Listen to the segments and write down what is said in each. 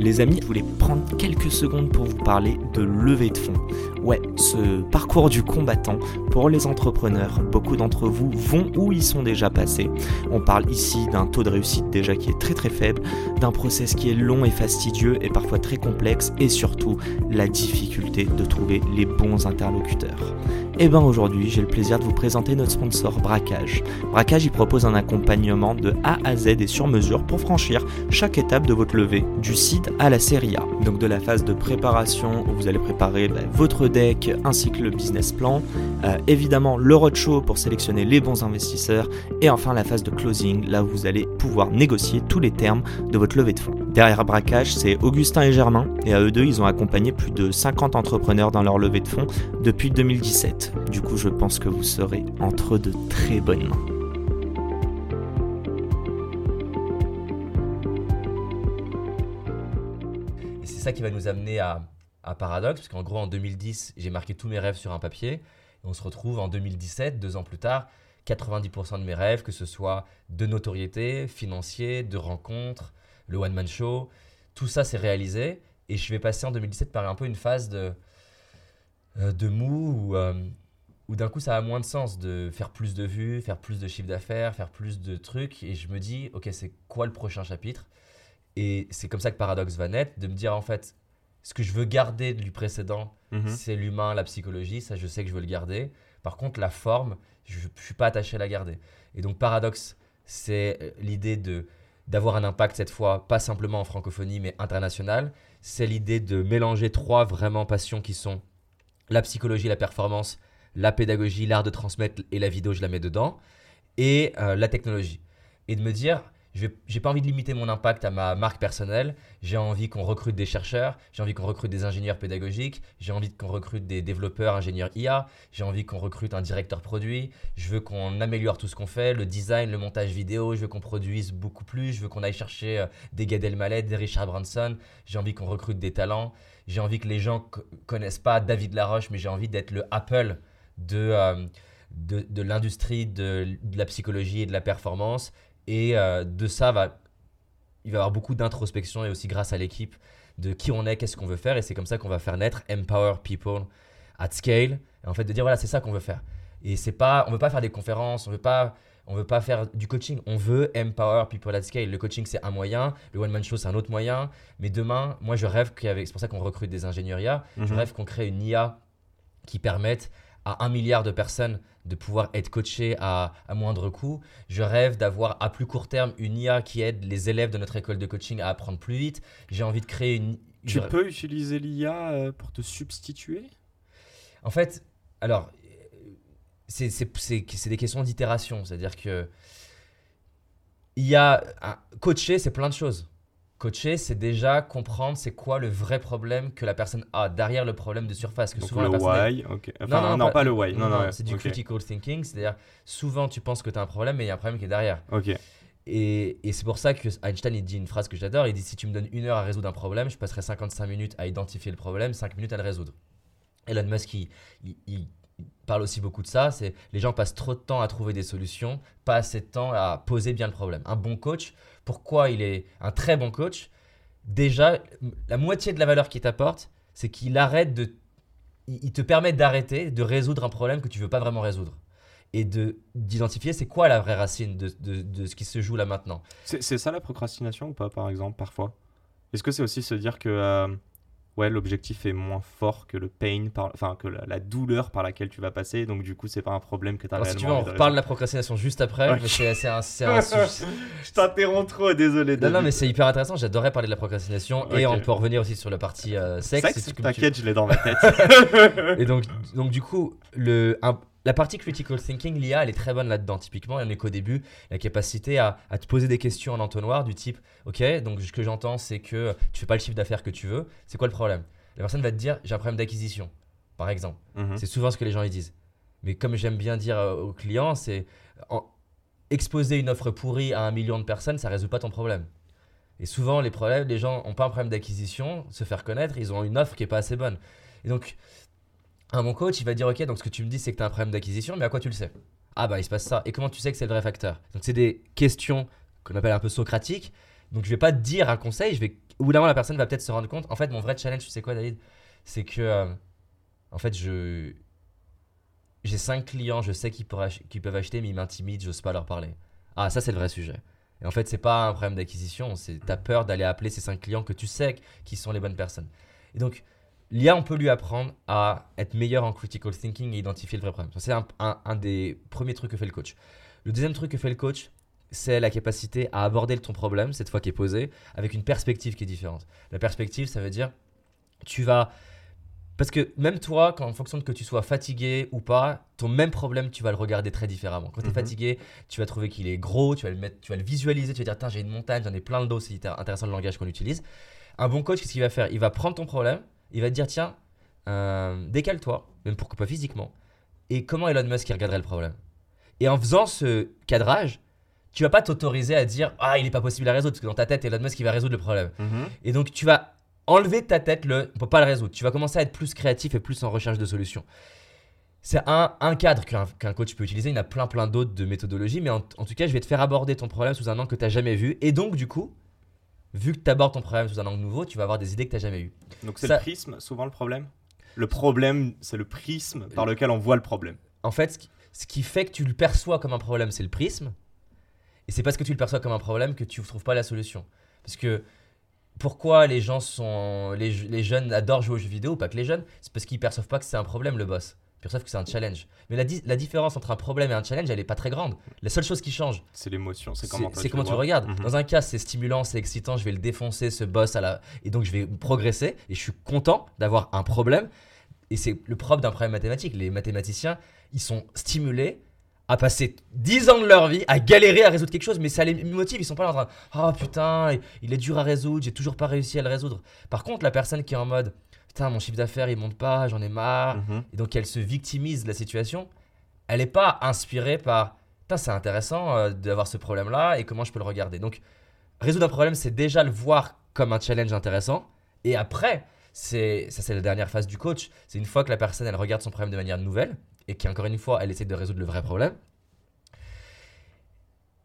Les amis, je voulais prendre quelques secondes pour vous parler de levée de fonds. Ouais, ce parcours du combattant pour les entrepreneurs, beaucoup d'entre vous vont où ils sont déjà passés. On parle ici d'un taux de réussite déjà qui est très très faible, d'un process qui est long et fastidieux et parfois très complexe et surtout la difficulté de trouver les bons interlocuteurs. Et bien aujourd'hui, j'ai le plaisir de vous présenter notre sponsor Braquage. Braquage, il propose un accompagnement de A à Z et sur mesure pour franchir chaque étape de votre levée, du seed à la série A. Donc de la phase de préparation où vous allez préparer bah, votre deck ainsi que le business plan, euh, évidemment le roadshow pour sélectionner les bons investisseurs et enfin la phase de closing là où vous allez pouvoir négocier tous les termes de votre levée de fonds. Derrière Braquage, c'est Augustin et Germain et à eux deux, ils ont accompagné plus de 50 entrepreneurs dans leur levée de fonds depuis 2017. Du coup, je pense que vous serez entre de très bonnes mains. Et c'est ça qui va nous amener à, à Paradox, parce qu'en gros, en 2010, j'ai marqué tous mes rêves sur un papier. Et on se retrouve en 2017, deux ans plus tard, 90% de mes rêves, que ce soit de notoriété, financier, de rencontres, le one-man show, tout ça s'est réalisé. Et je vais passer en 2017 par un peu une phase de, euh, de mou où, euh, où d'un coup ça a moins de sens de faire plus de vues, faire plus de chiffre d'affaires, faire plus de trucs. Et je me dis, ok, c'est quoi le prochain chapitre? Et c'est comme ça que Paradox va naître, de me dire en fait, ce que je veux garder du précédent, Mhm. c'est l'humain, la psychologie, ça je sais que je veux le garder. Par contre, la forme, je ne suis pas attaché à la garder. Et donc Paradox, c'est euh, l'idée de d'avoir un impact cette fois, pas simplement en francophonie, mais international. C'est l'idée de mélanger trois vraiment passions qui sont la psychologie, la performance, la pédagogie, l'art de transmettre et la vidéo, je la mets dedans, et euh, la technologie. Et de me dire, je n'ai pas envie de limiter mon impact à ma marque personnelle, j'ai envie qu'on recrute des chercheurs, j'ai envie qu'on recrute des ingénieurs pédagogiques, j'ai envie qu'on recrute des développeurs, ingénieurs IA, j'ai envie qu'on recrute un directeur produit, je veux qu'on améliore tout ce qu'on fait, le design, le montage vidéo, je veux qu'on produise beaucoup plus, je veux qu'on aille chercher euh, des Gad Elmaleh, des Richard Branson, j'ai envie qu'on recrute des talents, j'ai envie que les gens co- connaissent pas David Laroche, mais j'ai envie d'être le Apple de, euh, de, l'industrie de la psychologie et de la performance. Et euh, de ça, va, il va y avoir beaucoup d'introspection et aussi grâce à l'équipe de qui on est, qu'est-ce qu'on veut faire. Et c'est comme ça qu'on va faire naître Empower People at Scale. Et en fait, de dire voilà, c'est ça qu'on veut faire. Et c'est pas, on veut pas faire des conférences, on veut pas, on veut pas faire du coaching. On veut empower people at scale. Le coaching c'est un moyen, le one man show c'est un autre moyen. Mais demain, moi je rêve qu'avec, c'est pour ça qu'on recrute des ingénieurs IA. Je Mhm. rêve qu'on crée une IA qui permette à un milliard de personnes de pouvoir être coachées à, à moindre coût. Je rêve d'avoir à plus court terme une IA qui aide les élèves de notre école de coaching à apprendre plus vite. J'ai envie de créer une. Tu je- peux utiliser l'IA euh, pour te substituer? En fait, alors, c'est des questions d'itération. C'est-à-dire que il y a un- coacher, c'est plein de choses. Coacher, c'est déjà comprendre c'est quoi le vrai problème que la personne a derrière le problème de surface. Que Donc souvent le la personne est- why, ok. Enfin, non, pas, le why. Non, non, c'est du critical thinking. C'est-à-dire, souvent tu penses que tu as un problème, mais il y a un problème qui est derrière. Ok. Et, et c'est pour ça que Einstein il dit une phrase que j'adore. Il dit si tu me donnes une heure à résoudre un problème, je passerai 55 minutes à identifier le problème, 5 minutes à le résoudre. Elon Musk il, il- il parle aussi beaucoup de ça. C'est les gens passent trop de temps à trouver des solutions, pas assez de temps à poser bien le problème. Un bon coach, pourquoi il est un très bon coach Déjà, la moitié de la valeur qu'il t'apporte, c'est qu'il arrête de, il te permet d'arrêter de résoudre un problème que tu veux pas vraiment résoudre et de d'identifier c'est quoi la vraie racine de, de- ce qui se joue là maintenant. C'est c'est ça la procrastination ou pas, par exemple, parfois? Est-ce que c'est aussi se dire que euh, ouais, l'objectif est moins fort que le pain, par... enfin que la, la douleur par laquelle tu vas passer, donc du coup, c'est pas un problème que tu as Alors, si réellement tu veux, on reparle de la procrastination juste après. Mais c'est un, un Je t'interromps trop, désolé. Non, non, mais c'est hyper intéressant. J'adorais parler de la procrastination et on peut revenir aussi sur la partie euh, sexe. Sexe, si tu- t'inquiète, je l'ai dans ma tête. Et donc, donc du coup, le, un- la partie critical thinking, l'IA, elle est très bonne là-dedans. Typiquement, en a qu'au début, la capacité à, à te poser des questions en entonnoir du type Ok, donc ce que j'entends, c'est que tu fais pas le chiffre d'affaires que tu veux. C'est quoi le problème? La personne va te dire J'ai un problème d'acquisition, par exemple. Mhm. C'est souvent ce que les gens ils disent. Mais comme j'aime bien dire euh, aux clients, c'est en- exposer une offre pourrie à un million de personnes, ça résout pas ton problème. Et souvent, les problèmes, les gens n'ont pas un problème d'acquisition, se faire connaître, ils ont une offre qui est pas assez bonne. Et donc, un bon coach, il va dire Ok, donc ce que tu me dis, c'est que tu as un problème d'acquisition, mais à quoi tu le sais? Ah, bah, il se passe ça. Et comment tu sais que c'est le vrai facteur? Donc, c'est des questions qu'on appelle un peu socratiques. Donc, je vais pas te dire un conseil, je vais. D'un moment, la personne va peut-être se rendre compte. En fait, mon vrai challenge, tu sais quoi, David? C'est que. euh, en fait, je. J'ai cinq clients, je sais qu'ils peuvent acheter, mais ils m'intimident, j'ose pas leur parler. Ah, ça, c'est le vrai sujet. Et en fait, c'est pas un problème d'acquisition, c'est t'as peur d'aller appeler ces cinq clients que tu sais qui sont les bonnes personnes. Et donc, l'IA, on peut lui apprendre à être meilleur en critical thinking et identifier le vrai problème. C'est un, un- un des premiers trucs que fait le coach. Le deuxième truc que fait le coach, c'est la capacité à aborder ton problème, cette fois qui est posé, avec une perspective qui est différente. La perspective, ça veut dire, tu vas parce que même toi, quand, en fonction de que tu sois fatigué ou pas, ton même problème, tu vas le regarder très différemment. Quand tu es Mhm. fatigué, tu vas trouver qu'il est gros, tu vas le, mettre, tu vas le visualiser, tu vas dire, Tain, j'ai une montagne, j'en ai plein le dos, c'est intéressant le langage qu'on utilise. Un bon coach, qu'est-ce qu'il va faire? Il va prendre ton problème, il va te dire, tiens, euh, décale-toi, même pourquoi pas physiquement, et comment Elon Musk il regarderait le problème? Et en faisant ce cadrage, tu vas pas t'autoriser à dire, ah, il est pas possible à résoudre, parce que dans ta tête, Elon Musk, il va résoudre le problème. Mhm. Et donc, tu vas enlever de ta tête le. On peut pas le résoudre. Tu vas commencer à être plus créatif et plus en recherche de solutions. C'est un, un cadre qu'un qu'un coach peut utiliser. Il y en a plein, plein d'autres de méthodologies. Mais en, en tout cas, je vais te faire aborder ton problème sous un angle que tu n'as jamais vu. Et donc, du coup, vu que tu abordes ton problème sous un angle nouveau, tu vas avoir des idées que tu n'as jamais eues. Donc c'est Ça- le prisme, souvent le problème? Le problème, c'est le prisme par lequel on voit le problème. En fait, ce qui, ce qui fait que tu le perçois comme un problème, c'est le prisme. Et c'est parce que tu le perçois comme un problème que tu ne trouves pas la solution. Parce que pourquoi les gens sont. Les, les jeunes adorent jouer aux jeux vidéo, pas que les jeunes, c'est parce qu'ils perçoivent pas que c'est un problème le boss. Ils perçoivent que c'est un challenge. Mais la, di- la différence entre un problème et un challenge, elle est pas très grande. La seule chose qui change, C'est l'émotion, c'est comment, toi, c'est comment le tu vois. regardes. Mhm. Dans un cas, c'est stimulant, c'est excitant, je vais le défoncer, ce boss, à la... et donc je vais progresser, et je suis content d'avoir un problème. Et c'est le propre d'un problème mathématique. Les mathématiciens, ils sont stimulés à passer 10 ans de leur vie à galérer à résoudre quelque chose, mais ça les motive, ils sont pas là en train de Oh putain, il est dur à résoudre, j'ai toujours pas réussi à le résoudre. Par contre, la personne qui est en mode Putain, mon chiffre d'affaires il monte pas, j'en ai marre, Mhm. et donc elle se victimise de la situation, elle n'est pas inspirée par Putain, c'est intéressant euh, d'avoir ce problème-là et comment je peux le regarder. Donc, résoudre un problème, c'est déjà le voir comme un challenge intéressant. Et après, c'est ça, c'est la dernière phase du coach. C'est une fois que la personne, elle regarde son problème de manière nouvelle et qu'encore une fois, elle essaie de résoudre le vrai problème.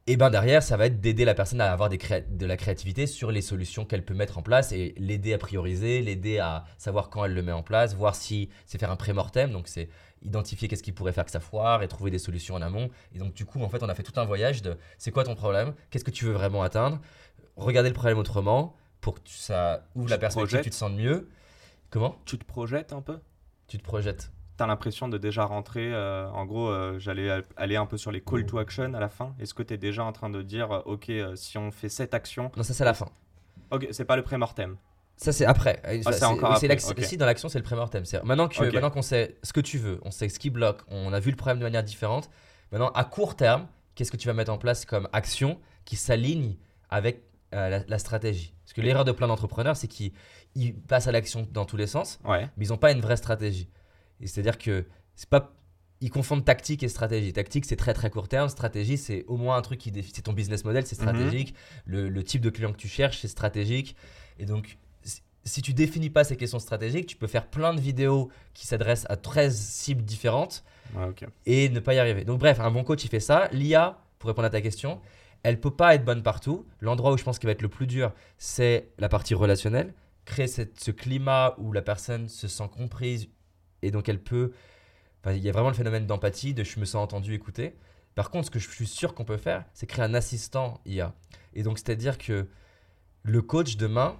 Et ben derrière, ça va être d'aider la personne à avoir des de la créativité sur les solutions qu'elle peut mettre en place et l'aider à prioriser, l'aider à savoir quand elle le met en place, voir si c'est faire un pré-mortem, donc c'est identifier qu'est-ce qui pourrait faire que ça foire et trouver des solutions en amont. Et donc du coup, en fait, on a fait tout un voyage de c'est quoi ton problème, qu'est-ce que tu veux vraiment atteindre, regarder le problème autrement pour que ça ouvre Tu la perspective, projettes. tu te sentes mieux. Comment? Tu te projettes un peu? Tu te projettes. T'as l'impression de déjà rentrer, euh, en gros, euh, j'allais aller un peu sur les call to action à la fin. Est-ce que tu es déjà en train de dire, euh, ok, si on fait cette action, Non, ça c'est la fin. ok, c'est pas le pré-mortem. Ça c'est après. Ah, c'est encore oui, après. Si dans l'action c'est le pré-mortem. Maintenant que Ok. maintenant qu'on sait ce que tu veux, on sait ce qui bloque, on a vu le problème de manière différente. Maintenant à court terme, qu'est-ce que tu vas mettre en place comme action qui s'aligne avec euh, la, la stratégie? Parce que l'erreur de plein d'entrepreneurs, c'est qu'ils ils passent à l'action dans tous les sens, Ouais. mais ils n'ont pas une vraie stratégie. Et c'est-à-dire que c'est pas ils confondent tactique et stratégie. Tactique, c'est très très court terme. Stratégie, c'est au moins un truc qui définit. C'est ton business model, c'est Mhm. stratégique. le, le type de client que tu cherches, c'est stratégique. Et donc, si- tu définis pas ces questions stratégiques, tu peux faire plein de vidéos qui s'adressent à 13 cibles différentes Ouais, et ne pas y arriver. Donc bref, un bon coach, il fait ça. L'IA, pour répondre à ta question, elle peut pas être bonne partout. L'endroit où je pense qu'il va être le plus dur, c'est la partie relationnelle. Créer cette- ce climat où la personne se sent comprise et donc elle peut... il y a vraiment le phénomène d'empathie, de je me sens entendu, écouté. Par contre, ce que je suis sûr qu'on peut faire, c'est créer un assistant IA. Et donc, c'est-à-dire que le coach demain,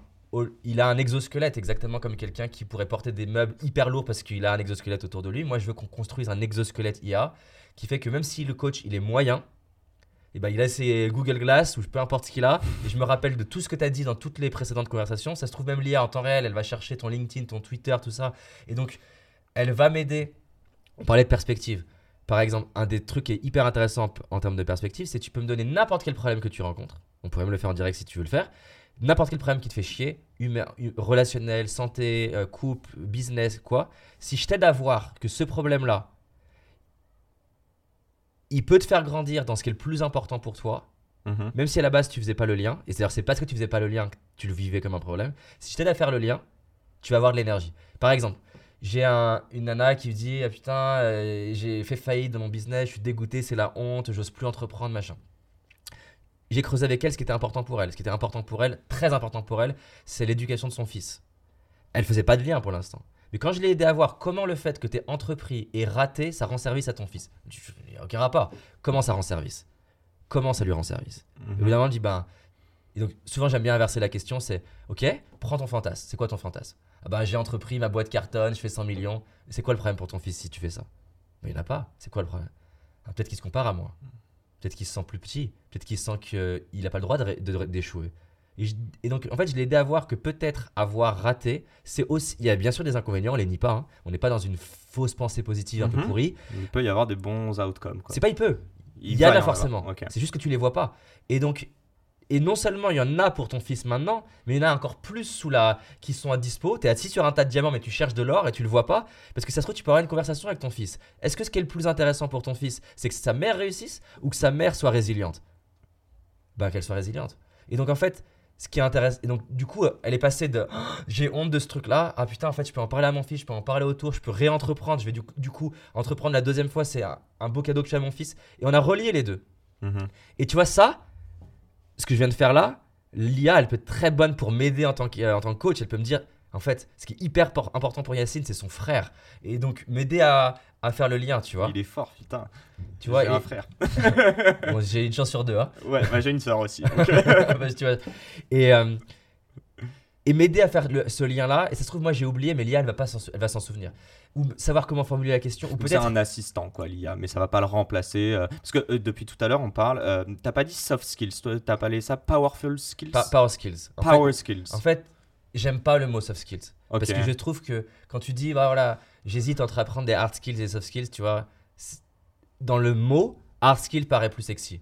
il a un exosquelette, exactement comme quelqu'un qui pourrait porter des meubles hyper lourds parce qu'il a un exosquelette autour de lui. Moi, je veux qu'on construise un exosquelette IA qui fait que même si le coach, il est moyen, eh ben, il a ses Google Glass ou peu importe ce qu'il a, et je me rappelle de tout ce que tu as dit dans toutes les précédentes conversations. Ça se trouve même l'IA en temps réel, elle va chercher ton LinkedIn, ton Twitter, tout ça. Et donc, elle va m'aider. On parlait de perspective. par exemple, un des trucs qui est hyper intéressant en termes de perspective, c'est que tu peux me donner n'importe quel problème que tu rencontres. On pourrait me le faire en direct si tu veux le faire. N'importe quel problème qui te fait chier, humain, hu- relationnel, santé, euh, couple, business, quoi. Si je t'aide à voir que ce problème-là, il peut te faire grandir dans ce qui est le plus important pour toi, Mhm. même si à la base tu faisais pas le lien, et c'est-à-dire c'est parce que tu faisais pas le lien que tu le vivais comme un problème, si je t'aide à faire le lien, tu vas avoir de l'énergie. Par exemple, j'ai un, une nana qui me dit ah, putain, euh, j'ai fait faillite dans mon business, je suis dégoûté, c'est la honte, j'ose plus entreprendre, machin. J'ai creusé avec elle ce qui était important pour elle. Ce qui était important pour elle, très important pour elle, c'est l'éducation de son fils. Elle faisait pas de lien pour l'instant. Mais quand je l'ai aidé à voir comment le fait que tu es entrepris et raté, ça rend service à ton fils. Il n'y a aucun rapport. Comment ça rend service? Comment ça lui rend service? Mhm. Évidemment, je dis, ben. Et donc, souvent, j'aime bien inverser la question c'est Ok, prends ton fantasme. C'est quoi ton fantasme? Ah ben, J'ai entrepris, ma boîte cartonne, je fais 100 millions. C'est quoi le problème pour ton fils si tu fais ça? Ben, Il n'y en a pas. C'est quoi le problème? Ah, Peut-être qu'il se compare à moi. Peut-être qu'il se sent plus petit. Peut-être qu'il sent qu'il n'a pas le droit d'échouer. Et, je- et donc, en fait, je l'ai aidé à voir que peut-être avoir raté, c'est aussi. Il y a bien sûr des inconvénients, on les nie pas. hein. On n'est pas dans une fausse pensée positive un peu Mhm. pourrie. Il peut y avoir des bons outcomes. C'est pas il peut. Il y en a forcément. C'est juste que tu les vois pas. Et donc, et non seulement il y en a pour ton fils maintenant, mais il y en a encore plus sous la qui sont à dispo. Tu es assis sur un tas de diamants, mais tu cherches de l'or et tu le vois pas. Parce que ça se trouve, tu peux avoir une conversation avec ton fils. Est-ce que ce qui est le plus intéressant pour ton fils, c'est que sa mère réussisse ou que sa mère soit résiliente? Ben, qu'elle soit résiliente. Et donc, en fait, ce qui est intéressant. Et donc, du coup, elle est passée de Oh, j'ai honte de ce truc-là. Ah putain, en fait, je peux en parler à mon fils, je peux en parler autour, je peux réentreprendre. Je vais du, du coup entreprendre la deuxième fois. C'est un, un beau cadeau que je fais à mon fils. Et on a relié les deux. Mhm. Et tu vois ça, ce que je viens de faire là, l'IA, elle peut être très bonne pour m'aider en, tant que- euh, en tant que coach. Elle peut me dire, en fait, ce qui est hyper por- important pour Yacine, c'est son frère. Et donc m'aider à, à faire le lien, tu vois. Il est fort, putain. Tu vois, J'ai un et- frère. bon, j'ai une chance sur deux. Hein. Ouais, bah, j'ai une sœur aussi. Bah, tu vois. Et, euh, et m'aider à faire le- ce lien-là. Et ça se trouve, moi j'ai oublié, mais l'IA, elle va pas elle va s'en souvenir. Ou savoir comment formuler la question. Ou peut-être. un assistant, quoi, l'IA, mais ça va pas le remplacer. euh, parce que euh, depuis tout à l'heure, on parle. euh, T'as pas dit soft skills, t'as appelé ça powerful skills? Pa- power skills. En fait- Power skills. En fait, j'aime pas le mot soft skills. Parce que je trouve que quand tu dis, bah voilà, j'hésite entre apprendre des hard skills et soft skills, tu vois, dans le mot, hard skill paraît plus sexy.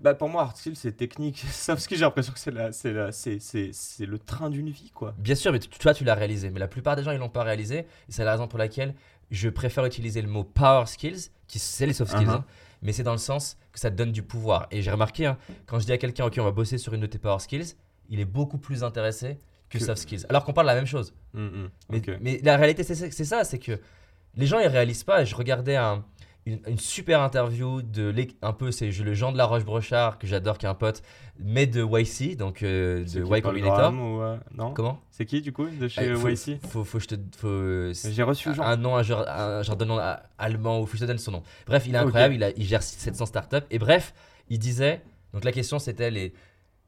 Bah, pour moi, hard skills, c'est technique. Soft skills, j'ai l'impression que c'est la- c'est la- c'est- c'est- c'est le train d'une vie, quoi. Bien sûr, mais tu- toi, tu l'as réalisé. Mais la plupart des gens, ils l'ont pas réalisé. Et c'est la raison pour laquelle je préfère utiliser le mot power skills, qui c'est les soft skills, Uh-huh. hein, mais c'est dans le sens que ça te donne du pouvoir. Et j'ai remarqué, hein, quand je dis à quelqu'un, ok, on va bosser sur une de tes power skills, il est beaucoup plus intéressé que, Que- soft skills. Alors qu'on parle de la même chose. Mm, mm, Mais, la réalité, c'est c'est ça, c'est que les gens, ils réalisent pas. Je regardais un- une, une super interview de un peu, c'est le Jean de la Roche-Brochard, que j'adore, qui est un pote, mais de YC, donc euh, de Y Combinator. Ou, euh, Non? Comment? C'est qui, du coup, de chez Eh, faut, YC faut, faut je te. J'ai reçu Jean. un nom, un genre, un genre de nom euh, allemand, ou faut que je te donne son nom. Bref, il est incroyable, il, a- il gère 700 startups. Et bref, il disait. Donc la question, c'était les.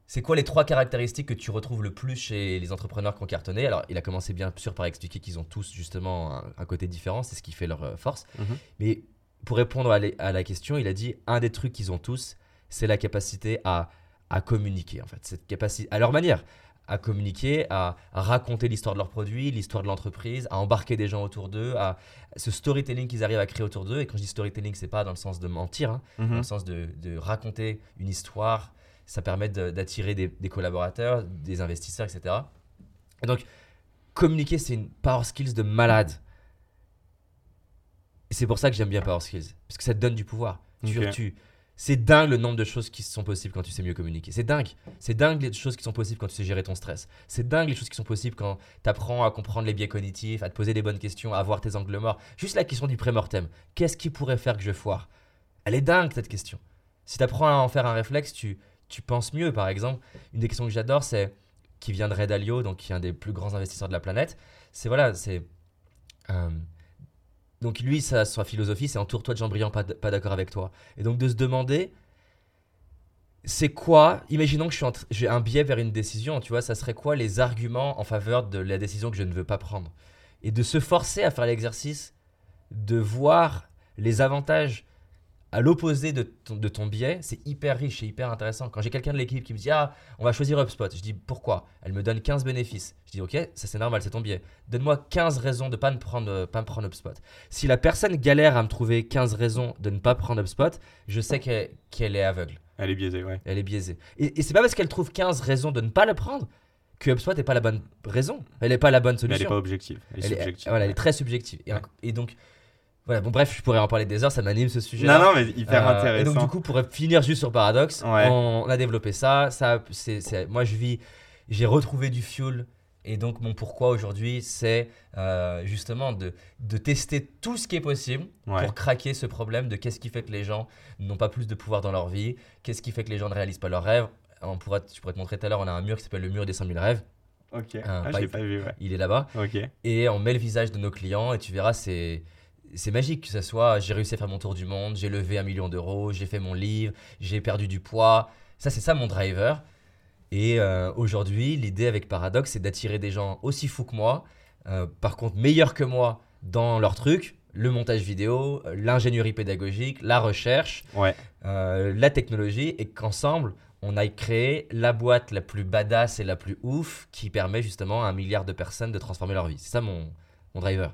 C'est quoi les trois caractéristiques que tu retrouves le plus chez les entrepreneurs qui ont cartonné? Alors, il a commencé bien sûr par expliquer qu'ils ont tous justement un, un côté différent, c'est ce qui fait leur euh, force. Mhm. Mais pour répondre à, les- à la question, il a dit un des trucs qu'ils ont tous, c'est la capacité à, à communiquer en fait, cette capacité à leur manière, à communiquer, à, à raconter l'histoire de leur produit, l'histoire de l'entreprise, à embarquer des gens autour d'eux, à ce storytelling qu'ils arrivent à créer autour d'eux. Et quand je dis storytelling, c'est pas dans le sens de mentir, hein, dans Mhm. le sens de, de raconter une histoire. Ça permet de- d'attirer des, des collaborateurs, des investisseurs, etc. Et donc, communiquer, c'est une power skills de malade. Et c'est pour ça que j'aime bien power skills, parce que ça te donne du pouvoir. Tu- tu- c'est dingue le nombre de choses qui sont possibles quand tu sais mieux communiquer. C'est dingue. C'est dingue les choses qui sont possibles quand tu sais gérer ton stress. C'est dingue les choses qui sont possibles quand tu apprends à comprendre les biais cognitifs, à te poser les bonnes questions, à voir tes angles morts. Juste la question du pré-mortem. Qu'est-ce qui pourrait faire que je foire? Elle est dingue cette question. Si tu apprends à en faire un réflexe, tu, tu penses mieux. Par exemple, une des questions que j'adore, c'est qui vient de Red Dalio, donc qui est un des plus grands investisseurs de la planète. C'est voilà, c'est euh, donc lui, sa, sa philosophie, c'est entoure-toi de gens brillants pas, pas d'accord avec toi. Et donc de se demander, c'est quoi Imaginons que j'ai un biais vers une décision, tu vois, ça serait quoi les arguments en faveur de la décision que je ne veux pas prendre? Et de se forcer à faire l'exercice de voir les avantages à l'opposé de ton, de ton biais, c'est hyper riche, c'est hyper intéressant. Quand j'ai quelqu'un de l'équipe qui me dit Ah, on va choisir HubSpot, je dis pourquoi? Elle me donne 15 bénéfices. Je dis Ok, ça c'est normal, c'est ton biais. Donne-moi 15 raisons de ne pas, me prendre, euh, pas me prendre HubSpot. Si la personne galère à me trouver 15 raisons de ne pas prendre HubSpot, je sais qu'elle est aveugle, Elle est biaisée, ouais. elle est biaisée. Et, et c'est pas parce qu'elle trouve 15 raisons de ne pas le prendre que HubSpot n'est pas la bonne raison. Elle n'est pas la bonne Mais solution. elle est pas objective. Elle est Elle est, subjective. voilà, elle est très subjective. Et, Ouais. et donc, voilà, bon, bref, je pourrais en parler des heures, ça m'anime ce sujet. Non, non, mais hyper Euh, intéressant. Et donc, du coup, pour finir juste sur Paradox, Ouais. on, on a développé ça. ça c'est, moi, je vis, j'ai retrouvé du fuel. Et donc, mon pourquoi aujourd'hui, c'est euh, justement de, de tester tout ce qui est possible Ouais. pour craquer ce problème de qu'est-ce qui fait que les gens n'ont pas plus de pouvoir dans leur vie, qu'est-ce qui fait que les gens ne réalisent pas leurs rêves. On pourra, je pourrais te montrer tout à l'heure, on a un mur qui s'appelle le mur des 100 000 rêves. Ok. Ah, je l'ai pas vu, ouais. Il est là-bas Ok. et on met le visage de nos clients et tu verras c'est c'est magique que ce soit j'ai réussi à faire mon tour du monde j'ai levé un million d'euros j'ai fait mon livre j'ai perdu du poids ça c'est ça mon driver et euh, aujourd'hui l'idée avec Paradox c'est d'attirer des gens aussi fous que moi euh, par contre meilleurs que moi dans leur truc le montage vidéo l'ingénierie pédagogique la recherche Ouais. euh, la technologie et qu'ensemble on aille créer la boîte la plus badass et la plus ouf qui permet justement à un milliard de personnes de transformer leur vie. C'est ça mon, mon driver.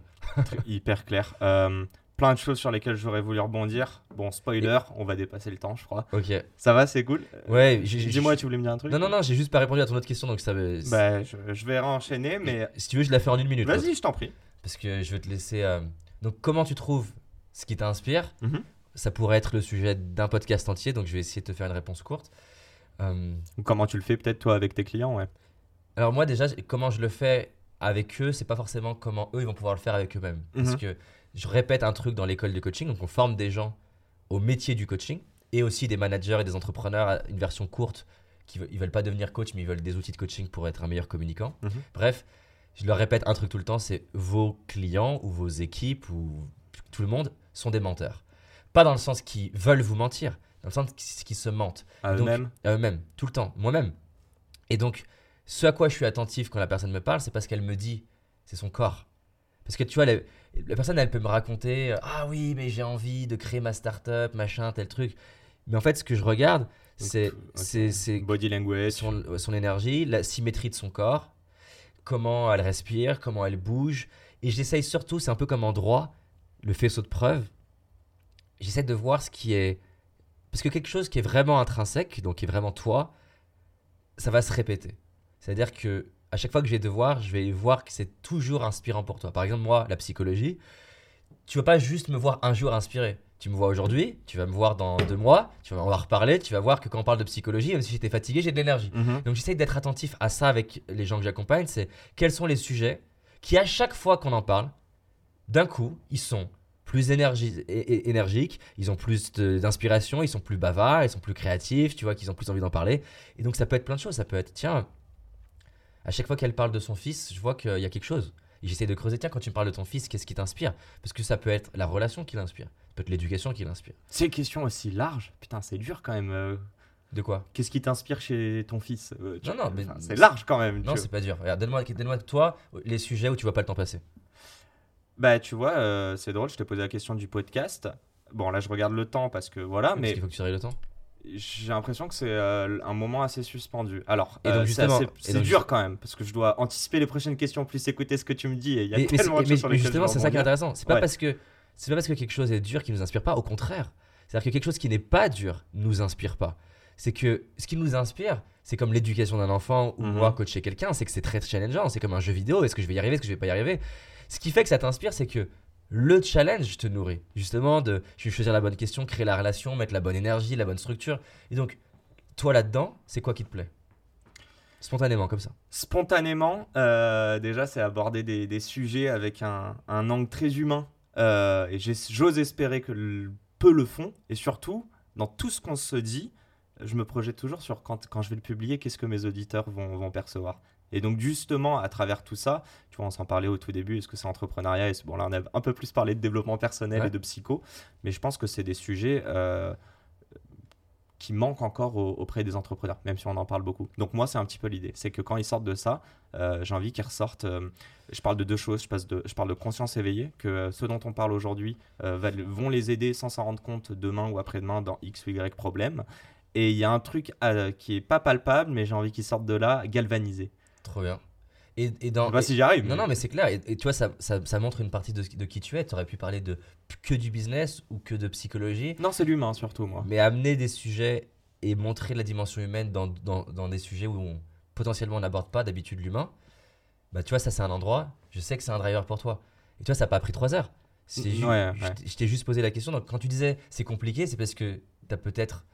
Hyper clair. Euh, plein de choses sur lesquelles j'aurais voulu rebondir. Bon, spoiler, on va dépasser le temps, je crois. Ok. Ça va, c'est cool? Ouais, j'ai- j'ai- Dis-moi, tu voulais me dire un truc? Non, non, non, j'ai juste pas répondu à ton autre question donc ça veut. Bah, je, je vais enchaîner, mais. Si tu veux, je la fais en une minute. Vas-y, je t'en prie. Parce que je vais te laisser. euh, Donc, comment tu trouves ce qui t'inspire? Mhm. Ça pourrait être le sujet d'un podcast entier donc je vais essayer de te faire une réponse courte. Euh, Ou Comment tu le fais, peut-être, toi, avec tes clients, ouais. Alors moi déjà, comment je le fais avec eux, c'est pas forcément comment eux ils vont pouvoir le faire avec eux-mêmes. Parce Mhm. que je répète un truc dans l'école de coaching, donc on forme des gens au métier du coaching et aussi des managers et des entrepreneurs à une version courte qui ils veulent pas devenir coach mais ils veulent des outils de coaching pour être un meilleur communicant. Mhm. Bref, je leur répète un truc tout le temps, c'est vos clients ou vos équipes ou tout le monde sont des menteurs. Pas dans le sens qu'ils veulent vous mentir, dans le sens qu'ils se mentent À eux-mêmes. à eux-mêmes, tout le temps, moi-même. Et donc, ce à quoi je suis attentif quand la personne me parle, c'est parce qu'elle me dit, c'est son corps. Parce que tu vois, la, la personne, elle peut me raconter, euh, ah oui, mais j'ai envie de créer ma start-up, machin, tel truc. Mais en fait, ce que je regarde, c'est ok. c'est- c'est Body language. son, son énergie, la symétrie de son corps, comment elle respire, comment elle bouge. Et j'essaye surtout, c'est un peu comme en droit, le faisceau de preuve. J'essaie de voir ce qui est. Parce que quelque chose qui est vraiment intrinsèque, donc qui est vraiment toi, ça va se répéter. C'est-à-dire que à chaque fois que je vais te voir, je vais voir que c'est toujours inspirant pour toi. Par exemple, moi, la psychologie, tu vas pas juste me voir un jour inspiré. Tu me vois aujourd'hui, tu vas me voir dans deux mois, tu vas en reparler, tu vas voir que quand on parle de psychologie, même si j'étais fatigué, j'ai de l'énergie. Mhm. Donc j'essaye d'être attentif à ça avec les gens que j'accompagne, c'est quels sont les sujets qui à chaque fois qu'on en parle, d'un coup, ils sont plus énergiques, ils ont plus d'inspiration, ils sont plus bavards, ils sont plus créatifs, tu vois qu'ils ont plus envie d'en parler. Et donc ça peut être plein de choses, ça peut être, tiens, à chaque fois qu'elle parle de son fils, je vois qu'il y a quelque chose. Et j'essaie de creuser, tiens, quand tu me parles de ton fils, qu'est-ce qui t'inspire? Parce que ça peut être la relation qui l'inspire, ça peut être l'éducation qui l'inspire. C'est une question aussi large. Putain, c'est dur quand même. euh. De quoi? Qu'est-ce qui t'inspire chez ton fils Euh, Non, non, mais- enfin, c'est large quand même. Non, c'est pas dur. Donne-moi donne-moi toi les sujets où tu vois pas le temps passer. Bah, tu vois, euh, c'est drôle, je t'ai posé la question du podcast. Bon, là, je regarde le temps parce que voilà, Parce mais qu'il faut que tu règles le temps. J'ai l'impression que c'est euh, un moment assez suspendu. Alors, euh, c'est dur quand même parce que je dois anticiper les prochaines questions, plus écouter ce que tu me dis. Et il y a mais, mais tellement c'est- de mais- sur mais justement, c'est ça qui est intéressant. C'est pas Ouais. parce que pas parce que quelque chose est dur qui nous inspire pas. Au contraire, c'est-à-dire que quelque chose qui n'est pas dur nous inspire pas. C'est que ce qui nous inspire, c'est comme l'éducation d'un enfant ou Mhm. moi coacher quelqu'un, c'est que c'est très challengeant. C'est comme un jeu vidéo. Est-ce que je vais y arriver Est-ce que je vais pas y arriver? Ce qui fait que ça t'inspire, c'est que le challenge te nourrit. Justement, de choisir la bonne question, créer la relation, mettre la bonne énergie, la bonne structure. Et donc, toi là-dedans, c'est quoi qui te plaît? Spontanément, comme ça. Spontanément, euh, déjà, c'est aborder des, sujets avec un, angle très humain. Euh, et j'ose espérer que peu le font. Et surtout, dans tout ce qu'on se dit, je me projette toujours sur quand, quand je vais le publier, qu'est-ce que mes auditeurs vont, vont percevoir. Et donc, justement, à travers tout ça, tu vois, on s'en parlait au tout début, est-ce que c'est entrepreneuriat? Et Bon, là, on a un peu plus parlé de développement personnel Ouais. et de psycho, mais je pense que c'est des sujets euh, qui manque encore au- auprès des entrepreneurs, même si on en parle beaucoup. Donc moi, c'est un petit peu l'idée. C'est que quand ils sortent de ça, euh, j'ai envie qu'ils ressortent. euh, je parle de deux choses. Je, passe de, je parle de conscience éveillée, que ce dont on parle aujourd'hui vont les aider sans s'en rendre compte demain ou après-demain dans X ou Y problème. Et il y a un truc qui est pas palpable, mais j'ai envie qu'ils sortent de là galvanisés. Trop bien. Et, et Je dans. sais pas et- si j'y arrive. Non, non, mais c'est clair. Et, et tu vois, ça, ça, ça montre une partie de, de qui tu es. Tu aurais pu parler de que du business ou que de psychologie. Non, c'est l'humain surtout, moi. Mais amener des sujets et montrer la dimension humaine dans, dans, dans des sujets où on, potentiellement on n'aborde pas d'habitude l'humain, bah tu vois, ça c'est un endroit, je sais que c'est un driver pour toi. Et tu vois, ça n'a pas pris trois heures. C'est ju- Ouais, je t'ai- je t'ai juste posé la question. Donc quand tu disais c'est compliqué, c'est parce que tu as peut-être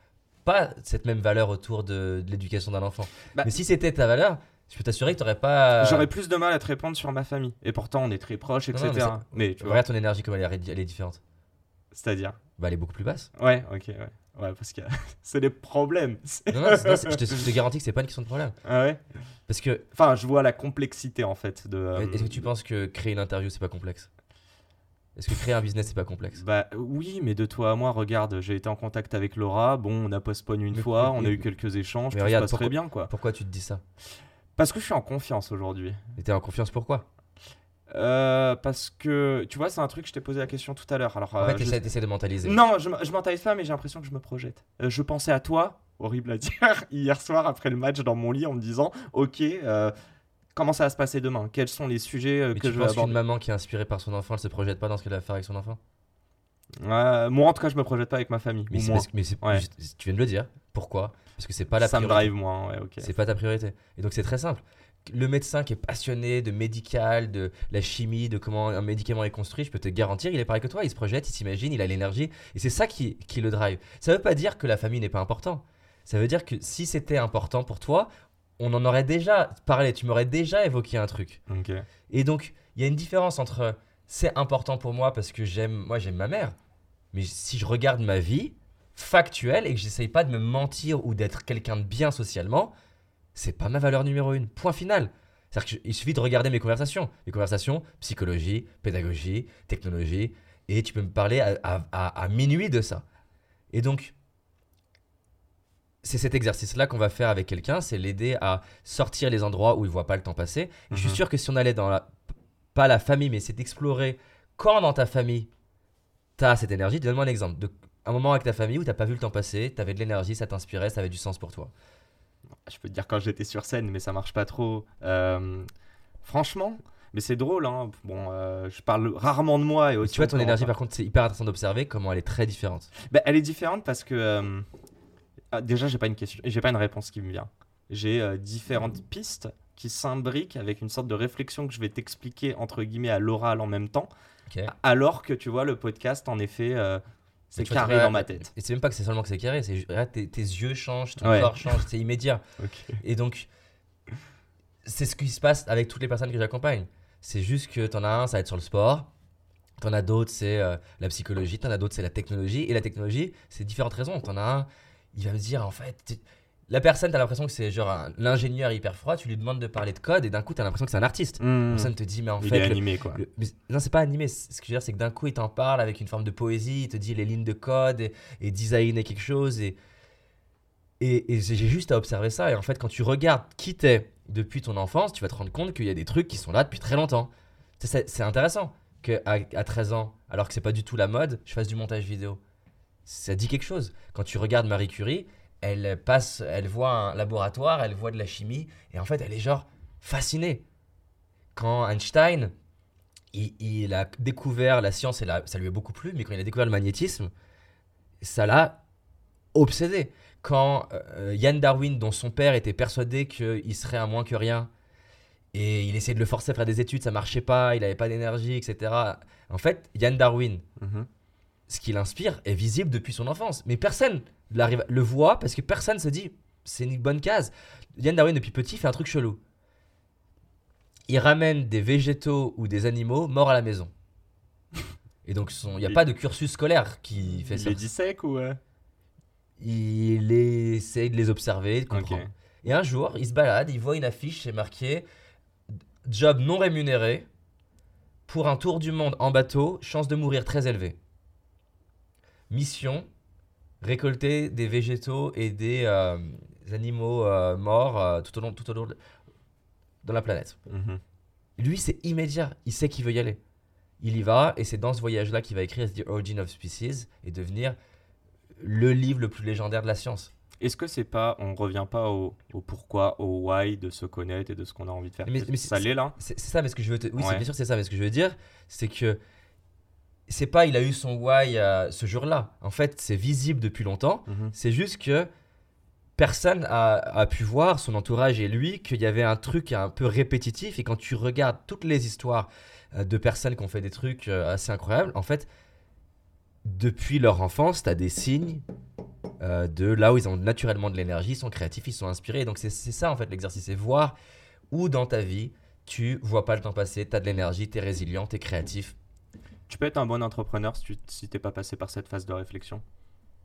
pas cette même valeur autour de, de l'éducation d'un enfant. Bah- Mais si c'était ta valeur, je peux t'assurer que tu n'aurais pas. J'aurais plus de mal à te répondre sur ma famille. Et pourtant, on est très proches, etc. non, mais ça- mais tu vois, Regarde ton énergie, comme elle est, elle est différente. c'est-à-dire. Bah, elle est beaucoup plus basse. Ouais, ok, ouais. Ouais, parce que c'est des problèmes. Non, non, je, te, je te garantis que c'est pas une question de problème. Ah ouais? Parce que Enfin, je vois la complexité en fait de. euh, Est-ce que tu penses que créer une interview, c'est pas complexe? Est-ce que créer un business, c'est pas complexe? Bah oui, mais de toi à moi, regarde, j'ai été en contact avec Laura. Bon, on a postpone une Mais- fois, mais- on a eu quelques échanges, mais tout regarde, se passe pourquoi- très bien quoi. Pourquoi tu te dis ça? Parce que je suis en confiance aujourd'hui. Et t'es en confiance pourquoi? Euh, parce que tu vois, c'est un truc, je t'ai posé la question tout à l'heure. Alors, En euh, fait, je- t'essaies de mentaliser. Non, je, je mentalise pas, mais j'ai l'impression que je me projette. Euh, je pensais à toi, horrible à dire, hier soir après le match dans mon lit en me disant Ok, euh, comment ça va se passer demain? Quels sont les sujets euh, que tu je vais aborder? maman qui est inspirée par son enfant, elle se projette pas dans ce qu'elle va faire avec son enfant? Euh, Moi, en tout cas, je me projette pas avec ma famille. Mais, ou parce que- Ouais. tu viens de le dire. Pourquoi? Parce que c'est pas la ça me priorité. drive moins, ouais, ok. C'est pas ta priorité. Et donc c'est très simple. Le médecin qui est passionné de médical, de la chimie, de comment un médicament est construit, je peux te garantir, il est pareil que toi. Il se projette, il s'imagine, il a l'énergie. Et c'est ça qui, qui le drive. Ça veut pas dire que la famille n'est pas important. Ça veut dire que si c'était important pour toi, on en aurait déjà parlé. Tu m'aurais déjà évoqué un truc. Et donc, il y a une différence entre c'est important pour moi parce que j'aime, moi j'aime ma mère, mais si je regarde ma vie factuelle et que j'essaye pas de me mentir ou d'être quelqu'un de bien socialement, c'est pas ma valeur numéro une. Point final. C'est-à-dire qu'il suffit de regarder mes conversations. Mes conversations, psychologie, pédagogie, technologie, et tu peux me parler à, à- à- à minuit de ça. Et donc, c'est cet exercice-là qu'on va faire avec quelqu'un, c'est l'aider à sortir les endroits où il voit pas le temps passer. Et Je suis Mhm. sûr que si on allait dans la, pas la famille, mais c'est d'explorer quand dans ta famille tu as cette énergie. Donne-moi un exemple de un moment avec ta famille où t'as pas vu le temps passer, tu avais de l'énergie, ça t'inspirait, ça avait du sens pour toi. Je peux te dire quand j'étais sur scène, mais ça marche pas trop. Euh, franchement, mais c'est drôle, hein. Bon, euh, je parle rarement de moi et Et aussi. tu vois, ton énergie, par contre, c'est hyper intéressant d'observer comment elle est très différente. Bah, elle est différente parce que euh, ah, déjà j'ai pas une question, j'ai pas une réponse qui me vient. J'ai différentes pistes qui s'imbriquent avec une sorte de réflexion que je vais t'expliquer entre guillemets à l'oral en même temps, alors que tu vois le podcast en effet euh, c'est carré dans ma tête. Et c'est même pas que c'est seulement que c'est carré, c'est tes, tes yeux changent, ton Ouais. corps change, c'est immédiat. Et donc, c'est ce qui se passe avec toutes les personnes que j'accompagne. C'est juste que t'en as un, ça va être sur le sport. T'en as d'autres, c'est euh, la psychologie. T'en as d'autres, c'est la technologie. Et la technologie, c'est différentes raisons. T'en as un, il va me dire, en fait, la personne, t'as l'impression que c'est genre un- l'ingénieur hyper froid. Tu lui demandes de parler de code et d'un coup, t'as l'impression que c'est un artiste. La Hmm. personne te dit, mais en Il fait, est le- animé quoi. le- mais- non, c'est pas animé. C- Ce que je veux dire, c'est que d'un coup, il t'en parle avec une forme de poésie. Il te dit les lignes de code et, et designer quelque chose. Et, et, et j'ai juste à observer ça. Et en fait, quand tu regardes qui t'es depuis ton enfance, tu vas te rendre compte qu'il y a des trucs qui sont là depuis très longtemps. C'est- C'est c'est intéressant qu'à à 13 ans, alors que c'est pas du tout la mode, je fasse du montage vidéo. Ça dit quelque chose. Quand tu regardes Marie Curie, elle passe, elle voit un laboratoire, elle voit de la chimie, et en fait, elle est genre fascinée. Quand Einstein, il, a découvert la science, et la- ça lui a beaucoup plu, mais quand il a découvert le magnétisme, ça l'a obsédé. Quand euh, Yann Darwin, dont son père était persuadé qu'il serait un moins que rien, et il essayait de le forcer à faire des études, ça marchait pas, il n'avait pas d'énergie, etc. En fait, Yann Darwin, Mhm. Ce qui l'inspire est visible depuis son enfance. Mais personne le voit parce que personne se dit c'est une bonne case. Yann Darwin, depuis petit, fait un truc chelou. Il ramène des végétaux ou des animaux morts à la maison. Et donc, il n'y a Il- pas de cursus scolaire qui fait Il ça. est dit sec ou euh? Il essaye de les observer, de comprendre. Et un jour, il se balade, il voit une affiche, c'est marqué Job non rémunéré pour un tour du monde en bateau, chance de mourir très élevée. Mission récolter des végétaux et des euh, animaux euh, morts euh, tout au long, tout au long de, dans la planète. Mhm. Lui, c'est immédiat. Il sait qu'il veut y aller. Il y va, et c'est dans ce voyage-là qu'il va écrire The Origin of Species et devenir le livre le plus légendaire de la science. Est-ce que c'est pas, on revient pas au, au pourquoi, au why de se connaître et de ce qu'on a envie de faire? Mais- mais Ça l'est là? C'est ça, mais ce que je veux te... Oui, Ouais. bien sûr, c'est ça, mais ce que je veux dire, c'est que c'est pas il a eu son why euh, ce jour-là. En fait, c'est visible depuis longtemps. Mhm. C'est juste que personne a, a pu voir, son entourage et lui, qu'il y avait un truc un peu répétitif. Et quand tu regardes toutes les histoires euh, de personnes qui ont fait des trucs euh, assez incroyables, en fait, depuis leur enfance, tu as des signes de là où ils ont naturellement de l'énergie, ils sont créatifs, ils sont inspirés. Donc c'est c'est ça, en fait, l'exercice. C'est voir où dans ta vie, tu vois pas le temps passer, tu as de l'énergie, tu es résilient, tu es créatif. Tu peux être un bon entrepreneur si tu si t'es pas passé par cette phase de réflexion.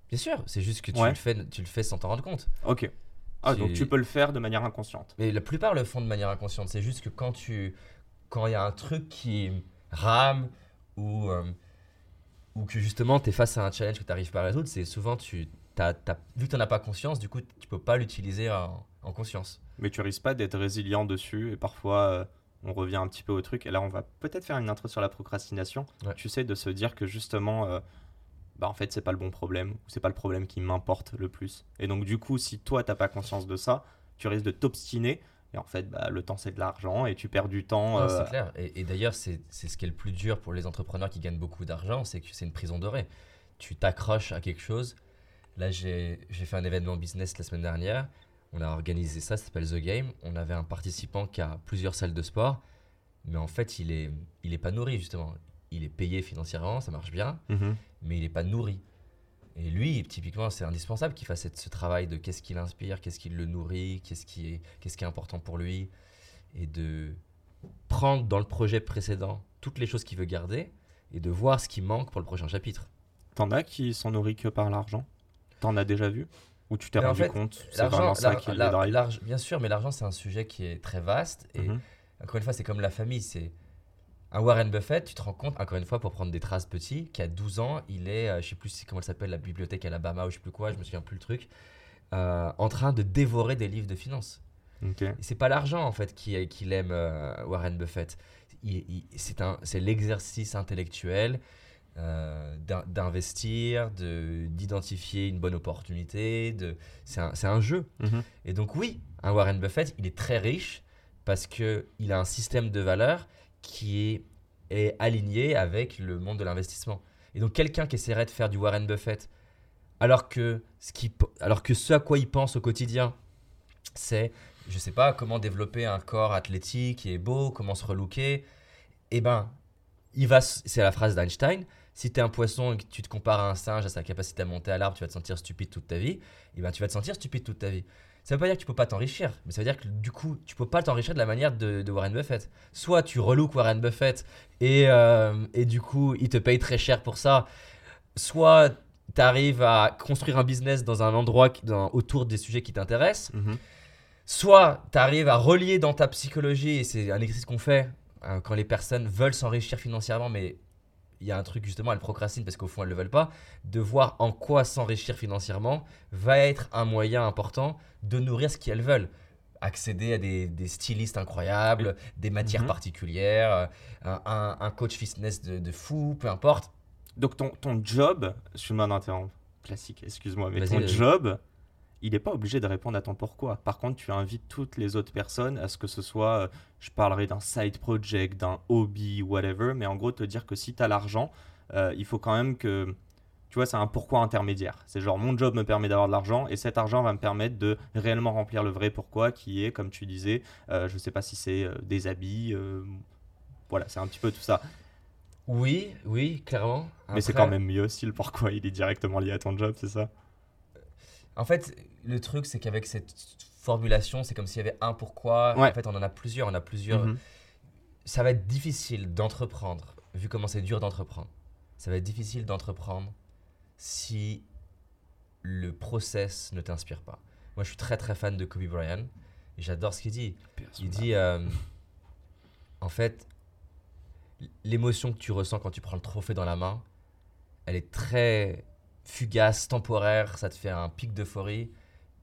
Bien sûr, c'est juste que tu, Ouais. le fais, tu le fais sans t'en rendre compte. Ok. Ah, Tu- donc tu peux le faire de manière inconsciente. Mais la plupart le font de manière inconsciente. C'est juste que quand tu, quand il y a un truc qui rame ou, euh, ou que justement tu es face à un challenge que tu n'arrives pas à résoudre, c'est souvent tu, t'as- vu que tu n'en as pas conscience, du coup tu peux pas l'utiliser en, en conscience. Mais tu risques pas d'être résilient dessus et parfois euh, on revient un petit peu au truc. Et là, on va peut-être faire une intro sur la procrastination. Ouais. Tu sais, de se dire que justement, euh, bah en fait, c'est pas le bon problème ou c'est pas le problème qui m'importe le plus. Et donc, du coup, si toi t'as pas conscience de ça, tu risques de t'obstiner. Et en fait, bah, le temps c'est de l'argent et tu perds du temps. Euh, c'est clair. Et, et d'ailleurs, c'est, ce qui est le plus dur pour les entrepreneurs qui gagnent beaucoup d'argent, c'est que c'est une prison dorée. Tu t'accroches à quelque chose. Là, j'ai fait un événement business la semaine dernière. On a organisé ça, ça s'appelle The Game. On avait un participant qui a plusieurs salles de sport, mais en fait, il est, il est pas nourri, justement. Il est payé financièrement, ça marche bien, mhm. mais il n'est pas nourri. Et lui, typiquement, c'est indispensable qu'il fasse cette- ce travail de qu'est-ce qui l'inspire, qu'est-ce qui le nourrit, qu'est-ce qui est, qu'est-ce qui est important pour lui, et de prendre dans le projet précédent toutes les choses qu'il veut garder et de voir ce qui manque pour le prochain chapitre. T'en as qui sont nourris que par l'argent? T'en as déjà vu? Ou tu t'es rendu fait, compte C'est L'argent, qui bien sûr, mais l'argent, c'est un sujet qui est très vaste. Et Mhm. encore une fois, c'est comme la famille. C'est un Warren Buffett, tu te rends compte, encore une fois, pour prendre des traces petits, qu'à 12 ans, il est, euh, je sais plus comment elle s'appelle, la bibliothèque Alabama ou je sais plus quoi, je me souviens plus le truc, euh, en train de dévorer des livres de finances. Ok. Et c'est pas l'argent en fait qui, qui l'aime euh, Warren Buffett. C'est l'exercice intellectuel euh, d'in- d'investir, de- d'identifier une bonne opportunité. de- C'est un, un jeu. Mhm. Et donc oui, un Warren Buffett, il est très riche parce que il a un système de valeurs qui est, est aligné avec le monde de l'investissement. Et donc quelqu'un qui essaierait de faire du Warren Buffett alors que ce, qui, alors que ce à quoi il pense au quotidien, c'est, je sais pas, comment développer un corps athlétique est beau, comment se relooker, eh ben, il va, c'est la phrase d'Einstein, si tu es un poisson et que tu te compares à un singe, à sa capacité à monter à l'arbre, tu vas te sentir stupide toute ta vie, eh ben, tu vas te sentir stupide toute ta vie. Ça veut pas dire que tu peux pas t'enrichir, mais ça veut dire que du coup, tu peux pas t'enrichir de la manière de, de Warren Buffett. Soit tu relook Warren Buffett et, euh, et du coup, il te paye très cher pour ça, soit tu arrives à construire un business dans un endroit dans- autour des sujets qui t'intéressent, Mhm. soit tu arrives à relier dans ta psychologie, et c'est un exercice qu'on fait hein, quand les personnes veulent s'enrichir financièrement, mais il y a un truc justement, elles procrastinent parce qu'au fond elles ne le veulent pas, de voir en quoi s'enrichir financièrement va être un moyen important de nourrir ce qu'elles veulent. Accéder à des, des stylistes incroyables, des matières Mhm. particulières, euh, un, coach fitness de, de fou, peu importe. Donc ton, ton job, excuse-moi d'interrompre, classique, excuse-moi, mais ton job, il n'est pas obligé de répondre à ton pourquoi? Par contre, tu invites toutes les autres personnes à ce que ce soit, euh, je parlerai d'un side project, d'un hobby, whatever, mais en gros, te dire que si tu as l'argent, euh, il faut quand même que, tu vois, c'est un pourquoi intermédiaire. C'est genre, mon job me permet d'avoir de l'argent et cet argent va me permettre de réellement remplir le vrai pourquoi qui est, comme tu disais, euh, je sais pas si c'est euh, des habits, voilà, c'est un petit peu tout ça. Oui, oui, clairement. Mais c'est quand même mieux si le pourquoi il est directement lié à ton job, c'est ça? En fait, le truc, c'est qu'avec cette formulation, c'est comme s'il y avait un pourquoi. Ouais. En fait, on en a plusieurs. On a plusieurs. Mhm. Ça va être difficile d'entreprendre, vu comment c'est dur d'entreprendre. Ça va être difficile d'entreprendre si le process ne t'inspire pas. Moi, je suis très très fan de Kobe Bryant et j'adore ce qu'il dit. Il dit, euh, en fait, l'émotion que tu ressens quand tu prends le trophée dans la main, elle est très fugace, temporaire, ça te fait un pic d'euphorie,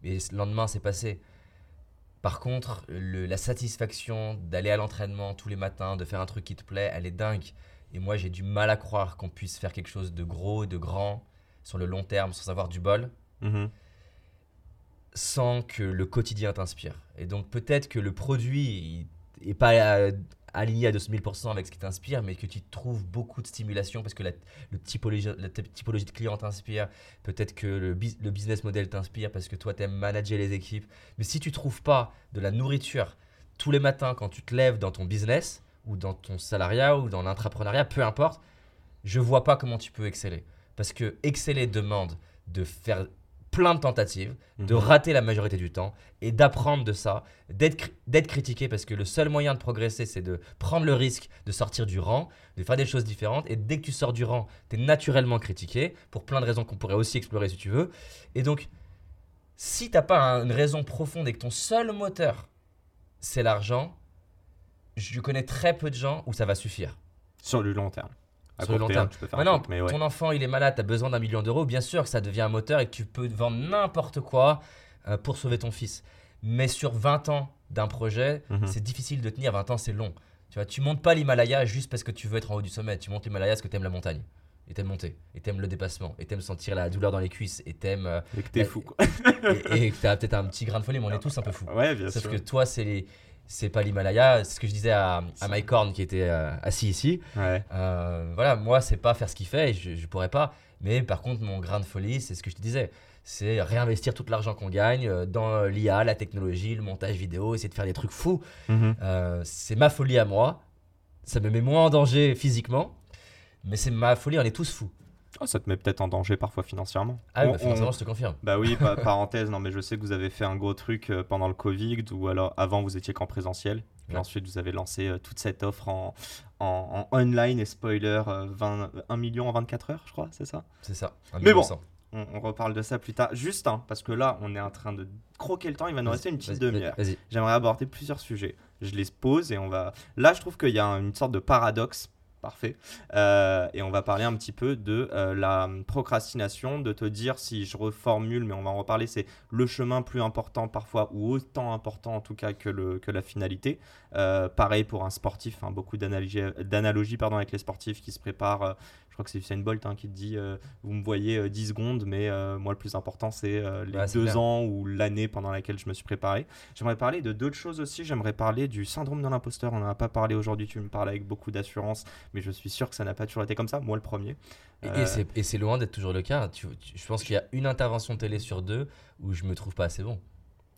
et le lendemain, c'est passé. Par contre, le- la satisfaction d'aller à l'entraînement tous les matins, de faire un truc qui te plaît, elle est dingue. Et moi, j'ai du mal à croire qu'on puisse faire quelque chose de gros, de grand, sur le long terme, sans avoir du bol, Mhm. sans que le quotidien t'inspire. Et donc, peut-être que le produit n'est pas euh, aligné à 2000% avec ce qui t'inspire, mais que tu trouves beaucoup de stimulation parce que la, typologie, de client t'inspire. Peut-être que le business model t'inspire parce que toi, tu aimes manager les équipes. Mais si tu trouves pas de la nourriture tous les matins quand tu te lèves dans ton business, ou dans ton salariat, ou dans l'entrepreneuriat, peu importe, je vois pas comment tu peux exceller. Parce que exceller demande de faire plein de tentatives, de Mhm. rater la majorité du temps et d'apprendre de ça, d'être cri- d'être critiqué parce que le seul moyen de progresser, c'est de prendre le risque de sortir du rang, de faire des choses différentes. Et dès que tu sors du rang, tu es naturellement critiqué pour plein de raisons qu'on pourrait aussi explorer si tu veux. Et donc, si t'as pas un- une raison profonde et que ton seul moteur, c'est l'argent, je connais très peu de gens où ça va suffire. Sur le long terme. À Sur le court long terme, terme. Maintenant, truc, mais ouais. ton enfant, il est malade, tu as besoin d'un million d'euros, bien sûr que ça devient un moteur et que tu peux vendre n'importe quoi euh, pour sauver ton fils. Mais sur 20 ans d'un projet, Mhm. c'est difficile de tenir. 20 ans, c'est long. Tu vois, tu montes pas l'Himalaya juste parce que tu veux être en haut du sommet. Tu montes l'Himalaya parce que tu aimes la montagne. Et t'aimes monter. Et t'aimes le dépassement. Et t'aimes sentir la douleur dans les cuisses. Et t'aimes. euh, Et que t'es fou, quoi. et, et que t'as peut-être un petit grain de folie, mais on est tous un peu fous. Ouais, bien Sauf sûr. que toi, c'est les- c'est pas l'Himalaya. C'est ce que je disais à, à Mike Horn qui était euh, assis ici. Ouais. Euh, voilà, moi, c'est pas faire ce qu'il fait et je, je pourrais pas. Mais par contre, mon grain de folie, c'est ce que je te disais. C'est réinvestir tout l'argent qu'on gagne euh, dans l'IA, la technologie, le montage vidéo, essayer de faire des trucs fous. Mhm. Euh, c'est ma folie à moi. Ça me met moins en danger physiquement. Mais c'est ma folie, on est tous fous. Oh, ça te met peut-être en danger parfois financièrement. Ah, On- bah, financièrement, on- je te confirme. Bah oui, pa- parenthèse, non mais je sais que vous avez fait un gros truc euh, pendant le Covid ou alors avant vous étiez qu'en présentiel. Puis Ouais. ensuite vous avez lancé euh, toute cette offre en, en, en online et spoiler euh, 20, 1 million en 24 heures, je crois, c'est ça? C'est ça. Mais bon. on, on reparle de ça plus tard. Juste, hein, parce que là on est en train de croquer le temps, il va nous rester une petite demi-heure. Vas-y. J'aimerais aborder plusieurs sujets. Je les pose et on va. Là, je trouve qu'il y a une sorte de paradoxe. Parfait. Euh, et on va parler un petit peu de euh, la procrastination, de te dire, si je reformule, mais on va en reparler, c'est le chemin plus important parfois, ou autant important en tout cas que, le, que la finalité. Euh, pareil pour un sportif, hein, beaucoup d'analogies avec les sportifs qui se préparent. Je crois que c'est Usain Bolt hein, qui te dit euh, Vous me voyez euh, 10 secondes, mais euh, moi, le plus important, c'est euh, les Ouais, deux clair. ans ou l'année pendant laquelle je me suis préparé. J'aimerais parler de d'autres choses aussi. J'aimerais parler du syndrome de l'imposteur. On n'en a pas parlé aujourd'hui. Tu me parles avec beaucoup d'assurance, mais je suis sûr que ça n'a pas toujours été comme ça. Moi, le premier. Et, et c'est- loin d'être toujours le cas. Tu- tu- je pense qu'il y a une intervention télé sur deux où je me trouve pas assez bon.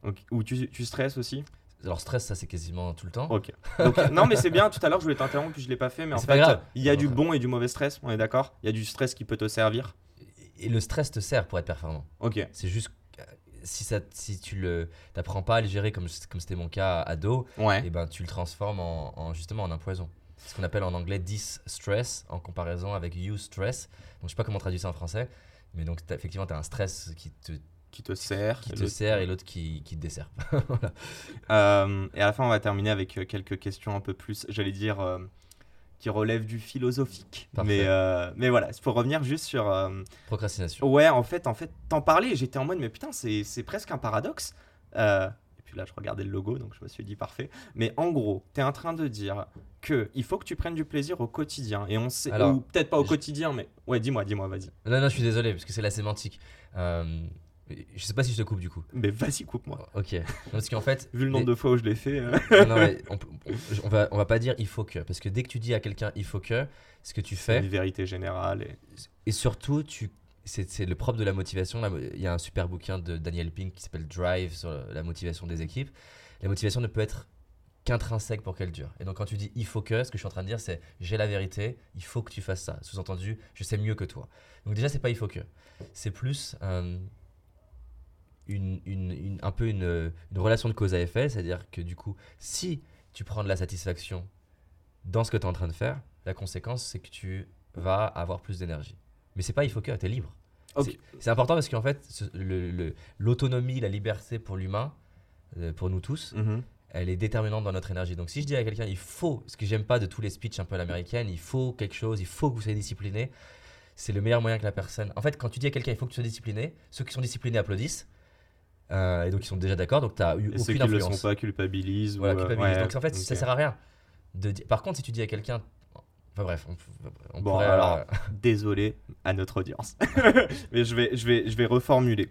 ok. Ou tu, tu stresses aussi? Alors, stress, ça, c'est quasiment tout le temps. Ok. Donc, non, mais c'est bien. Tout à l'heure, je voulais t'interrompre, puis je l'ai pas fait. Mais Mais en fait, pas grave. il y a du bon et du mauvais stress. On est d'accord? Il y a du stress qui peut te servir? Et le stress te sert pour être performant. Ok. C'est juste euh, si, ça, si tu le t'apprends pas à le gérer comme comme c'était mon cas ado, Ouais. et ben tu le transformes en, en- justement en un poison. C'est ce qu'on appelle en anglais dis-stress en comparaison avec use-stress. Donc je sais pas comment traduire ça en français, mais donc effectivement tu as un stress qui te, Qui te sert. qui te sert et l'autre qui, qui te dessert. Voilà. Euh, et à la fin, on va terminer avec euh, quelques questions un peu plus, j'allais dire, euh, qui relèvent du philosophique. Parfait. Mais, euh, mais voilà, il faut revenir juste sur. Procrastination. Ouais, en fait, en fait, t'en parlais, j'étais en mode, mais putain, c'est c'est presque un paradoxe. Et puis là, je regardais le logo, donc je me suis dit parfait. Mais en gros, t'es en train de dire que il faut que tu prennes du plaisir au quotidien. Et on sait, Alors, ou peut-être pas au je- quotidien, mais ouais, dis-moi, dis-moi, vas-y. Non, non, je suis désolé parce que c'est la sémantique. Je sais pas si je te coupe du coup. Mais vas-y, coupe-moi. Ok. Parce qu'en fait. Vu le nombre les- de fois où je l'ai fait. euh, Non, non, mais on, on- va, on va pas dire il faut que. Parce que dès que tu dis à quelqu'un il faut que, ce que tu fais, une vérité générale. Et... et surtout, tu, c'est, le propre de la motivation. Il y a un super bouquin de Daniel Pink qui s'appelle Drive sur la motivation des équipes. La motivation ne peut être qu'intrinsèque pour qu'elle dure. Et donc, quand tu dis il faut que, ce que je suis en train de dire, c'est j'ai la vérité, il faut que tu fasses ça. Sous-entendu, je sais mieux que toi. Donc, déjà, c'est pas il faut que. C'est plus. euh, une, une- une- un peu une, une relation de cause à effet, c'est-à-dire que du coup, si tu prends de la satisfaction dans ce que tu es en train de faire, la conséquence, c'est que tu vas avoir plus d'énergie. Mais c'est pas il faut que, tu es libre. C'est- important parce qu'en fait, ce- le- le- l'autonomie, la liberté pour l'humain, euh, pour nous tous, Mhm. elle est déterminante dans notre énergie. Donc si je dis à quelqu'un, il faut, ce que j'aime pas de tous les speeches un peu à l'américaine, il faut quelque chose, il faut que vous soyez discipliné, c'est le meilleur moyen que la personne. En fait, quand tu dis à quelqu'un il faut que tu sois discipliné, ceux qui sont disciplinés applodissent. Euh, et donc ils sont déjà d'accord, donc tu as eu Et ceux aucune qui ne le sont pas culpabilisent. Voilà, ou, euh, ouais, donc en fait, ça ok. sert à rien. De di- Par contre, si tu dis à quelqu'un. Enfin bref, on, on Bon, pourrait. alors, euh, désolé à notre audience. Mais je vais, je, vais, je vais reformuler.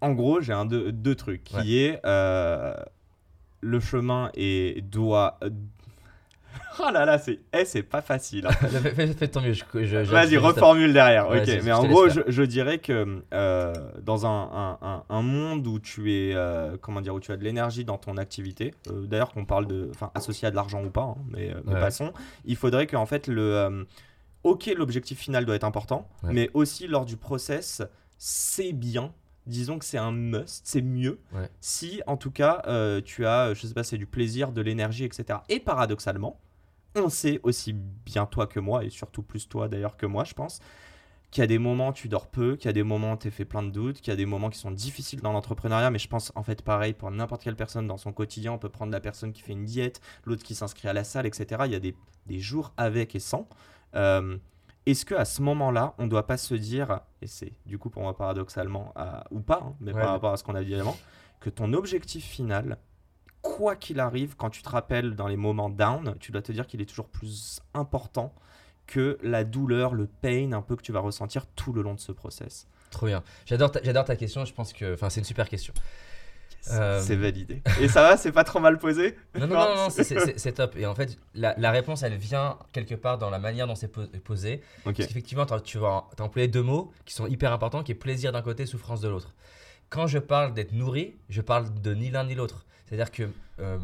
En gros, j'ai un deux, deux trucs qui est euh, le chemin et doit. Oh là là, c'est eh, c'est pas facile. fais, ton mieux. Vas-y, reformule derrière. Ouais, ok, mais en gros, je, dirais que euh, dans un, un- un- un monde où tu es, euh, comment dire, où tu as de l'énergie dans ton activité, euh, d'ailleurs qu'on parle de, enfin, associé à de l'argent ou pas, hein, mais, euh, mais Ouais. passons, il faudrait qu'en fait le, ok, l'objectif final doit être important, Ouais. mais aussi lors du process, c'est bien. Disons que c'est un must, c'est mieux Ouais. si en tout cas euh, tu as, je sais pas, c'est du plaisir, de l'énergie, etc. Et paradoxalement, on sait aussi bien toi que moi, et surtout plus toi d'ailleurs que moi, je pense, qu'il y a des moments où tu dors peu, qu'il y a des moments où tu es fait plein de doutes, qu'il y a des moments qui sont difficiles dans l'entrepreneuriat, mais je pense en fait pareil pour n'importe quelle personne dans son quotidien. On peut prendre la personne qui fait une diète, l'autre qui s'inscrit à la salle, etc. Il y a des, des jours avec et sans. Euh, Est-ce que à ce moment-là, on ne doit pas se dire, et c'est du coup pour moi paradoxalement, à- ou pas, hein, mais Ouais, par rapport à ce qu'on a dit avant, que ton objectif final, quoi qu'il arrive, quand tu te rappelles dans les moments down, tu dois te dire qu'il est toujours plus important que la douleur, le pain un peu que tu vas ressentir tout le long de ce process. Trop bien. J'adore ta, j'adore ta question. Je pense que. Enfin, c'est une super question. Euh, C'est validé. Et ça va, c'est pas trop mal posé? Non, non, non, non, c'est- top. Et en fait, la, la réponse, elle vient quelque part dans la manière dont c'est po- posé. Ok. Parce qu'effectivement, tu vas as employé deux mots qui sont hyper importants, qui est plaisir d'un côté, souffrance de l'autre. Quand je parle d'être nourri, je parle de ni l'un ni l'autre. C'est-à-dire que euh,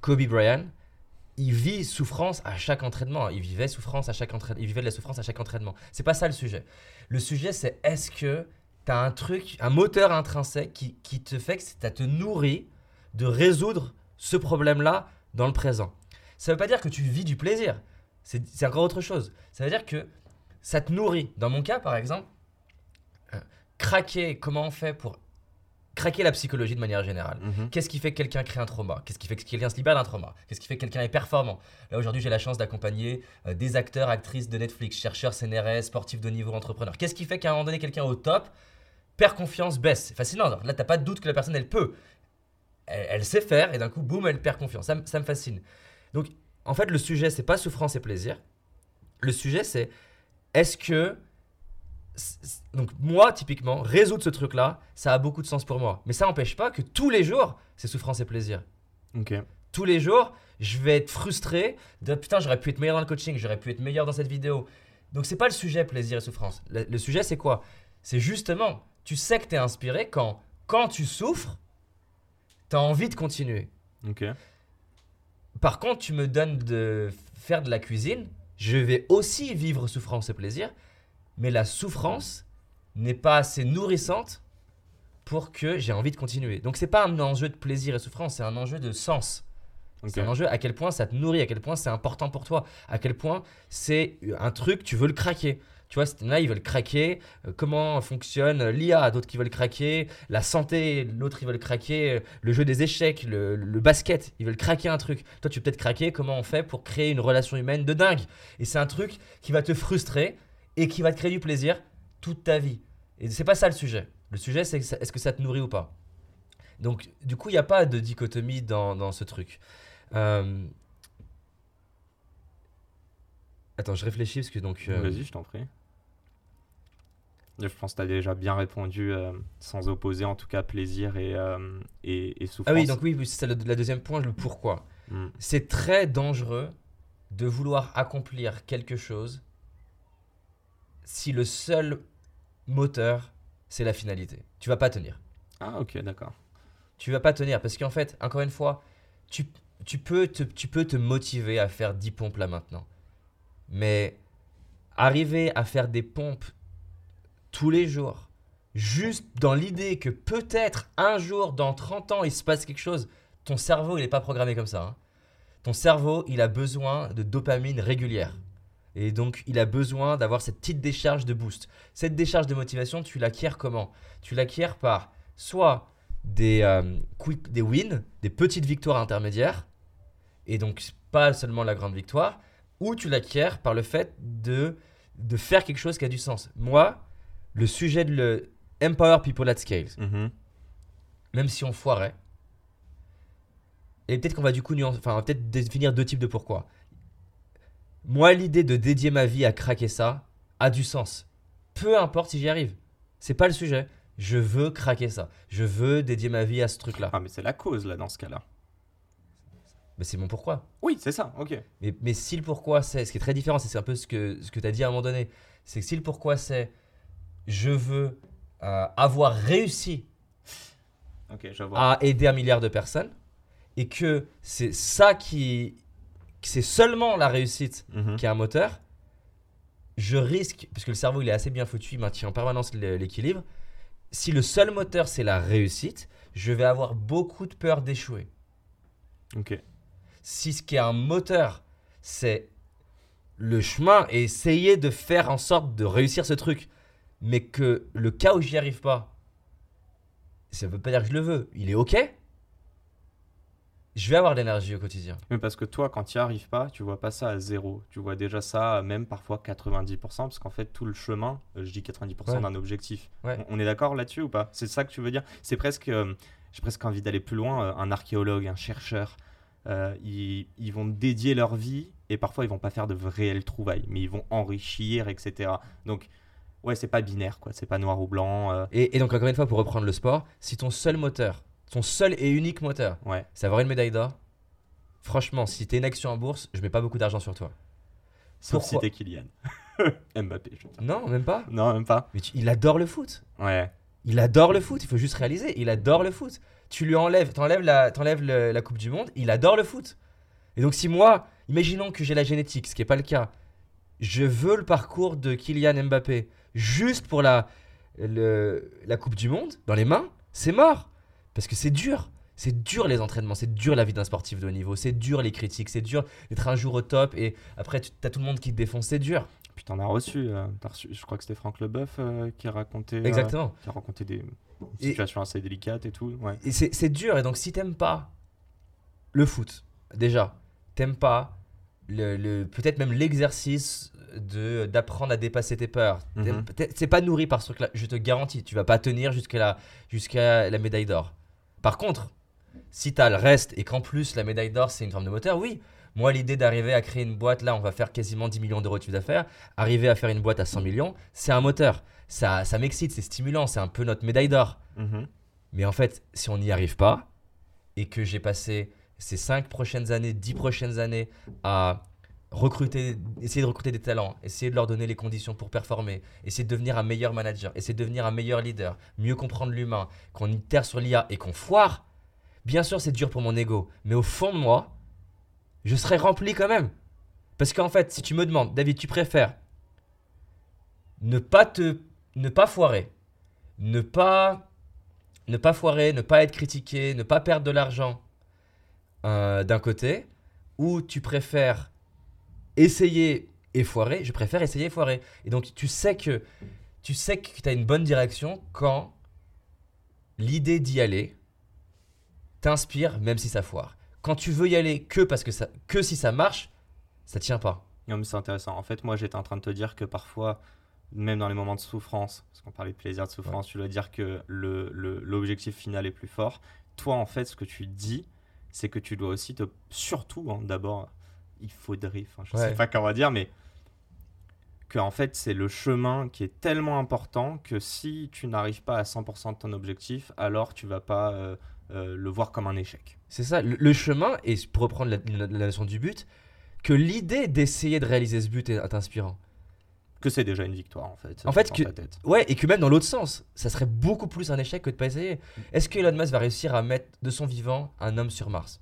Kobe Bryant, il vit souffrance à chaque entraînement. Il vivait souffrance à chaque entraînement. Il vivait de la souffrance à chaque entraînement. C'est pas ça le sujet. Le sujet, c'est est-ce que tu as un truc, un moteur intrinsèque qui, qui te fait que ça te nourrit de résoudre ce problème-là dans le présent. Ça veut pas dire que tu vis du plaisir. C'est c'est encore autre chose. Ça veut dire que ça te nourrit. Dans mon cas, par exemple, euh, craquer, comment on fait pour craquer la psychologie de manière générale Mhm. Qu'est-ce qui fait que quelqu'un crée un trauma? Qu'est-ce qui fait que quelqu'un se libère d'un trauma? Qu'est-ce qui fait que quelqu'un est performant? Là aujourd'hui j'ai la chance d'accompagner euh, des acteurs, actrices de Netflix, chercheurs CNRS, sportifs de niveau, entrepreneurs. Qu'est-ce qui fait qu'à un moment donné quelqu'un au top perd confiance, baisse? C'est fascinant. Alors Là t'as pas de doute que la personne elle peut. Elle, elle sait faire et d'un coup boum elle perd confiance. Ça, me- ça me fascine. Donc en fait le sujet c'est pas souffrance et plaisir. Le sujet c'est est-ce que donc moi typiquement résoudre ce truc là ça a beaucoup de sens pour moi. Mais ça n'empêche pas que tous les jours c'est souffrance et plaisir. Ok. tous les jours je vais être frustré de putain j'aurais pu être meilleur dans le coaching j'aurais pu être meilleur dans cette vidéo. Donc c'est pas le sujet plaisir et souffrance. Le, le sujet c'est quoi? C'est justement tu sais que tu es inspiré quand quand tu souffres tu as envie de continuer. Ok. par contre, tu me donnes de faire de la cuisine, je vais aussi vivre souffrance et plaisir, mais la souffrance n'est pas assez nourrissante pour que j'ai envie de continuer. Donc c'est pas un enjeu de plaisir et souffrance, c'est un enjeu de sens. C'est un enjeu à quel point ça te nourrit, à quel point c'est important pour toi, à quel point c'est un truc, tu veux le craquer. Tu vois, là, ils veulent craquer euh, comment fonctionne l'IA, d'autres qui veulent craquer la santé, l'autre, ils veulent craquer euh, le jeu des échecs, le, le basket, ils veulent craquer un truc. Toi, tu veux peut-être craquer comment on fait pour créer une relation humaine de dingue. Et c'est un truc qui va te frustrer et qui va te créer du plaisir toute ta vie. Et c'est pas ça le sujet. Le sujet, c'est est-ce que ça te nourrit ou pas. Donc, du coup, il n'y a pas de dichotomie dans, dans ce truc. Euh, Attends, je réfléchis parce que donc. euh, Vas-y, je t'en prie. Je pense que tu as déjà bien répondu euh, sans opposer en tout cas plaisir et, et, et souffrance. Ah oui, donc oui, oui, c'est le, la deuxième point, le pourquoi. Mm. C'est très dangereux de vouloir accomplir quelque chose si le seul moteur, c'est la finalité. Tu vas pas tenir. Ah ok, d'accord. Tu vas pas tenir parce qu'en fait, encore une fois, tu, tu, peux te, tu peux te motiver à faire 10 pompes là maintenant. Mais arriver à faire des pompes tous les jours, juste dans l'idée que peut-être un jour, dans 30 ans, il se passe quelque chose, ton cerveau, il n'est pas programmé comme ça. hein. Ton cerveau, il a besoin de dopamine régulière. Et donc, il a besoin d'avoir cette petite décharge de boost. Cette décharge de motivation, tu l'acquiers comment? Tu l'acquiers par soit des, euh, quick, des wins, des petites victoires intermédiaires, et donc pas seulement la grande victoire, ou tu l'acquiers par le fait de de faire quelque chose qui a du sens. Moi, le sujet de le empower people at scale, Mhm. même si on foirait, et peut-être qu'on va du coup nuancer- enfin, on va peut-être définir deux types de pourquoi. Moi, l'idée de dédier ma vie à craquer ça a du sens. Peu importe si j'y arrive. C'est pas le sujet. Je veux craquer ça. Je veux dédier ma vie à ce truc-là. Ah, mais c'est la cause, là, dans ce cas-là. Mais c'est mon pourquoi. Oui, c'est ça, ok. Mais, mais si le pourquoi c'est, ce qui est très différent, c'est un peu ce que, ce que tu as dit à un moment donné, c'est que si le pourquoi c'est je veux euh, avoir réussi Ok, je vois. à aider un milliard de personnes, et que c'est ça qui. Que c'est seulement la réussite Mhm. qui est un moteur, je risque, parce que le cerveau il est assez bien foutu, il maintient en permanence l'équilibre, si le seul moteur c'est la réussite, je vais avoir beaucoup de peur d'échouer. Ok. si ce qui est un moteur, c'est le chemin et essayer de faire en sorte de réussir ce truc, mais que le cas où j'y arrive pas, ça veut pas dire que je le veux, il est ok, je vais avoir de l'énergie au quotidien. Mais parce que toi, quand tu n'y arrives pas, tu vois pas ça à zéro. Tu vois déjà ça même parfois 90%, parce qu'en fait, tout le chemin, euh, je dis 90% Ouais. d'un objectif. Ouais. On, on est d'accord là-dessus ou pas? C'est ça que tu veux dire? C'est presque. euh, J'ai presque envie d'aller plus loin. euh, un archéologue, un chercheur, euh, ils, ils vont dédier leur vie et parfois ils vont pas faire de réelles trouvailles, mais ils vont enrichir, etc. Donc, ouais, c'est pas binaire, quoi. C'est pas noir ou blanc. euh, Et, et donc encore une fois, pour reprendre le sport, si ton seul moteur, ton seul et unique moteur, ouais. c'est avoir une médaille d'or, franchement, si t'es une action en bourse, je mets pas beaucoup d'argent sur toi. Sauf si Pourquoi t'es Kylian. Mbappé, je veux dire. Non, même pas. Non, même pas. Mais tu- il adore le foot. Ouais. Il adore le foot, il faut juste réaliser, il adore le foot. Tu lui enlèves, t'enlèves la, t'enlèves le- la Coupe du Monde, il adore le foot. Et donc si moi, imaginons que j'ai la génétique, ce qui n'est pas le cas, je veux le parcours de Kylian Mbappé juste pour la, le- la Coupe du Monde dans les mains, c'est mort. Parce que c'est dur. C'est dur les entraînements, c'est dur la vie d'un sportif de haut niveau, c'est dur les critiques, c'est dur d'être un jour au top et après tu as tout le monde qui te défonce, c'est dur. Puis t'en as reçu, euh, t'as reçu- Je crois que c'était Franck Leboeuf euh, qui a raconté. euh, qui a raconté des Et- situations assez délicates et tout. Ouais. Et c'est dur. Et donc, si t'aimes pas le foot, déjà, t'aimes pas le, le- peut-être même l'exercice de d'apprendre à dépasser tes peurs. Mhm. C'est pas nourri par ce truc-là. Je te garantis, tu vas pas tenir jusqu'à la, jusqu'à la médaille d'or. Par contre, si t'as le reste et qu'en plus la médaille d'or c'est une forme de moteur, oui. Moi, l'idée d'arriver à créer une boîte, là, on va faire quasiment 10 millions d'euros de chiffre d'affaires. Arriver à faire une boîte à 100 millions, c'est un moteur. Ça, ça m'excite, c'est stimulant, c'est un peu notre médaille d'or. Mhm. Mais en fait, si on n'y arrive pas, et que j'ai passé ces 5 prochaines années, 10 prochaines années à recruter, essayer de recruter des talents, essayer de leur donner les conditions pour performer, essayer de devenir un meilleur manager, essayer de devenir un meilleur leader, mieux comprendre l'humain, qu'on itère sur l'IA et qu'on foire, bien sûr c'est dur pour mon ego, mais au fond de moi, je serais rempli quand même. Parce qu'en fait, si tu me demandes, David, tu préfères ne pas te ne pas foirer, ne pas ne pas foirer, ne pas être critiqué, ne pas perdre de l'argent euh, d'un côté, ou tu préfères essayer et foirer, je préfère essayer et foirer. Et donc tu sais que tu sais que tu as une bonne direction quand l'idée d'y aller t'inspire même si ça foire. Quand tu veux y aller que parce que ça que si ça marche, ça tient pas. Non, mais c'est intéressant. En fait, moi, j'étais en train de te dire que parfois, même dans les moments de souffrance, parce qu'on parlait de plaisir, de souffrance, tu dois dire que le- le- l'objectif final est plus fort. Toi, en fait, ce que tu dis, c'est que tu dois aussi te. Surtout, hein, d'abord, il faudrait, enfin, je Ouais. sais pas comment dire, mais que en fait, c'est le chemin qui est tellement important que si tu n'arrives pas à 100% de ton objectif, alors tu vas pas euh, euh, le voir comme un échec. C'est ça, le, le chemin, et pour reprendre la, la- la notion du but, que l'idée d'essayer de réaliser ce but est, inspirant. Que c'est déjà une victoire, en fait. En fait, que- tête. Ouais, et que même dans l'autre sens, ça serait beaucoup plus un échec que de pas essayer. Est-ce que Elon Musk va réussir à mettre de son vivant un homme sur Mars?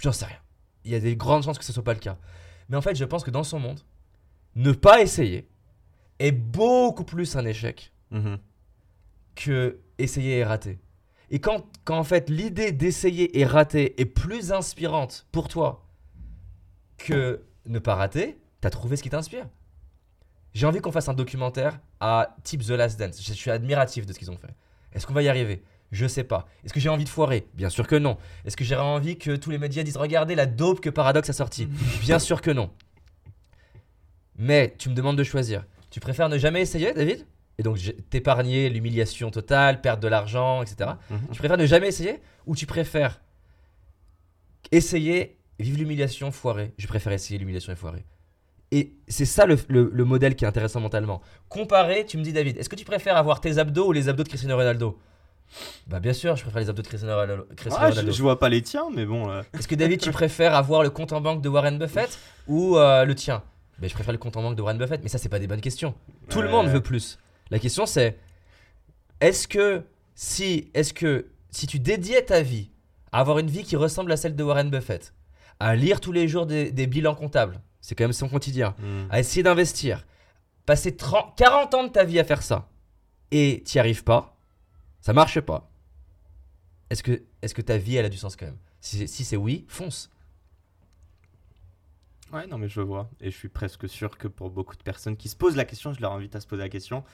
J'en sais rien. Il y a des grandes chances que ce soit pas le cas. Mais en fait, je pense que dans son monde, ne pas essayer est beaucoup plus un échec Mhm. que essayer et rater. Et quand, quand en fait l'idée d'essayer et rater est plus inspirante pour toi que ne pas rater, t'as trouvé ce qui t'inspire. J'ai envie qu'on fasse un documentaire à type The Last Dance. Je suis admiratif de ce qu'ils ont fait. Est-ce qu'on va y arriver? Je sais pas. Est-ce que j'ai envie de foirer? Bien sûr que non. Est-ce que j'aurais envie que tous les médias disent regardez la dope que Paradox a sortie? Bien sûr que non. Mais tu me demandes de choisir. Tu préfères ne jamais essayer, David? Et donc t'épargner l'humiliation totale, perdre de l'argent, etc. Mhm. Tu préfères ne jamais essayer ou tu préfères essayer, vivre l'humiliation, foirer Je préfère essayer l'humiliation et foirer. Et c'est ça le, le- le modèle qui est intéressant mentalement. Comparer, tu me dis David, est-ce que tu préfères avoir tes abdos ou les abdos de Cristiano Ronaldo? Bah bien sûr, je préfère les abdos de Cristiano Ronaldo. Ah, je, vois pas les tiens, mais bon. euh, Est-ce que David, tu préfères avoir le compte en banque de Warren Buffett ou euh, le tien? Ben, Je préfère le compte en banque de Warren Buffett, mais ça, c'est pas des bonnes questions. Tout le monde veut plus. La question, c'est est-ce que si, est-ce que si tu dédiais ta vie à avoir une vie qui ressemble à celle de Warren Buffett, à lire tous les jours des, des bilans comptables, c'est quand même son quotidien, hmm. à essayer d'investir, passer 30, 40 ans de ta vie à faire ça, et t'y arrives pas, ça marche pas. Est-ce que, est-ce que ta vie, elle a du sens quand même? Si, c'est- si c'est oui, fonce. Ouais, non, mais je vois. Et je suis presque sûr que pour beaucoup de personnes qui se posent la question, je leur invite à se poser la question.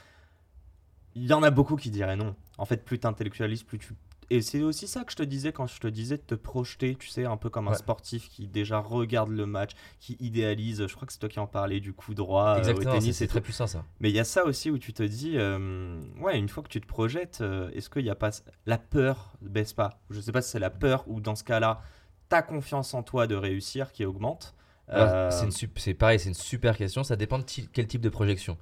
Il y en a beaucoup qui diraient non. En fait, plus tu intellectualises, plus tu. Et c'est aussi ça que je te disais quand je te disais de te projeter, tu sais, un peu comme un Ouais. sportif qui déjà regarde le match, qui idéalise. Je crois que c'est toi qui en parlais du coup droit euh, Exactement, au c'est, tennis. c'est très puissant ça. Mais il y a ça aussi où tu te dis, euh, ouais, une fois que tu te projettes, euh, est-ce qu'il n'y a pas la peur baisse pas Je sais pas si c'est la peur ou dans ce cas-là, ta confiance en toi de réussir qui augmente. Euh, c'est, pareil, c'est une super question. Ça dépend de quel type de projection.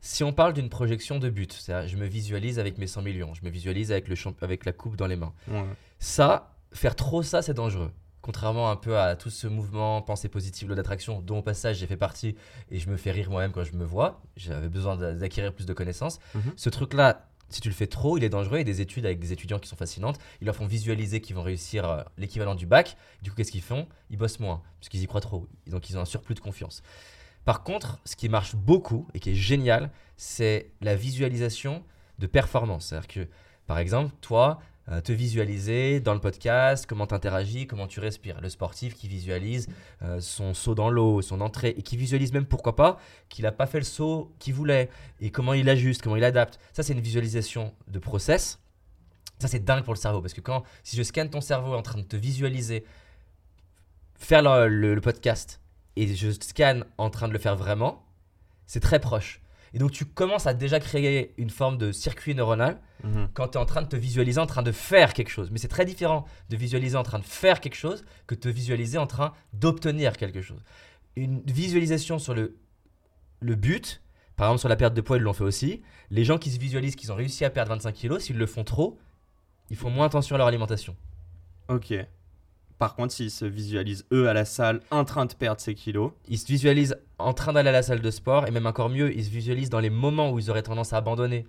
Si on parle d'une projection de but, c'est-à-dire je me visualise avec mes 100 millions, je me visualise avec, le avec la coupe dans les mains. ouais. Ça, faire trop ça, c'est dangereux. Contrairement un peu à tout ce mouvement pensée positive, loi d'attraction, dont au passage j'ai fait partie et je me fais rire moi-même quand je me vois. J'avais besoin d'a- d'acquérir plus de connaissances. Mhm. Ce truc-là, si tu le fais trop, il est dangereux. Il y a des études avec des étudiants qui sont fascinantes. Ils leur font visualiser qu'ils vont réussir euh, l'équivalent du bac. Du coup, qu'est-ce qu'ils font? Ils bossent moins, parce qu'ils y croient trop. Donc, ils ont un surplus de confiance. Par contre, ce qui marche beaucoup et qui est génial, c'est la visualisation de performance. C'est-à-dire que, par exemple, toi, euh, te visualiser dans le podcast, comment tu interagis, comment tu respires. Le sportif qui visualise euh, son saut dans l'eau, son entrée, et qui visualise même, pourquoi pas, qu'il n'a pas fait le saut qu'il voulait, et comment il ajuste, comment il adapte. Ça, c'est une visualisation de process. Ça, c'est dingue pour le cerveau, parce que quand, si je scanne ton cerveau en train de te visualiser, faire le, podcast, et je scanne en train de le faire vraiment, c'est très proche. Et donc, tu commences à déjà créer une forme de circuit neuronal Mhm. quand tu es en train de te visualiser en train de faire quelque chose. Mais c'est très différent de visualiser en train de faire quelque chose que de te visualiser en train d'obtenir quelque chose. Une visualisation sur le, le but, par exemple sur la perte de poids, ils l'ont fait aussi. Les gens qui se visualisent qu'ils ont réussi à perdre 25 kilos, s'ils le font trop, ils font moins attention à leur alimentation. Ok. Par contre, s'ils se visualisent eux à la salle en train de perdre ses kilos, Ils se visualisent en train d'aller à la salle de sport, et même encore mieux, ils se visualisent dans les moments où ils auraient tendance à abandonner.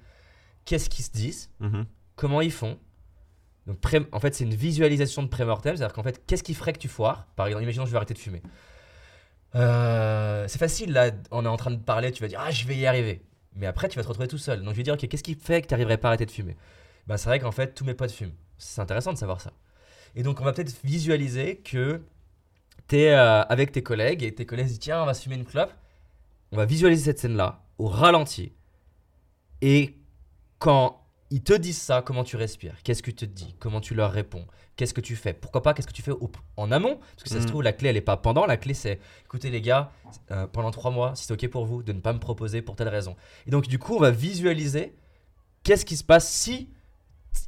Qu'est-ce qu'ils se disent? Mhm. comment ils font? Donc, en fait, c'est une visualisation de pré-mortem. C'est-à-dire qu'en fait, qu'est-ce qui ferait que tu foires? Par exemple, imaginons que je vais arrêter de fumer. Euh, c'est facile, là, on est en train de parler, tu vas dire, ah, je vais y arriver. Mais après, tu vas te retrouver tout seul. Donc, je vais dire, ok, qu'est-ce qui fait que tu n'arriverais pas à arrêter de fumer? Bah, C'est vrai qu'en fait, tous mes potes fument. C'est intéressant de savoir ça. Et donc, on va peut-être visualiser que tu es avec tes collègues et tes collègues disent, tiens, on va fumer une clope. On va visualiser cette scène-là au ralenti. Et quand ils te disent ça, comment tu respires? Qu'est-ce que tu te dis? Comment tu leur réponds? Qu'est-ce que tu fais? Pourquoi pas Qu'est-ce que tu fais au- en amont? Parce que ça se Mhm. trouve, la clé, elle est pas pendant. La clé, c'est écoutez, les gars, euh, pendant trois mois, si c'est OK pour vous, de ne pas me proposer pour telle raison. Et donc, du coup, on va visualiser qu'est-ce qui se passe si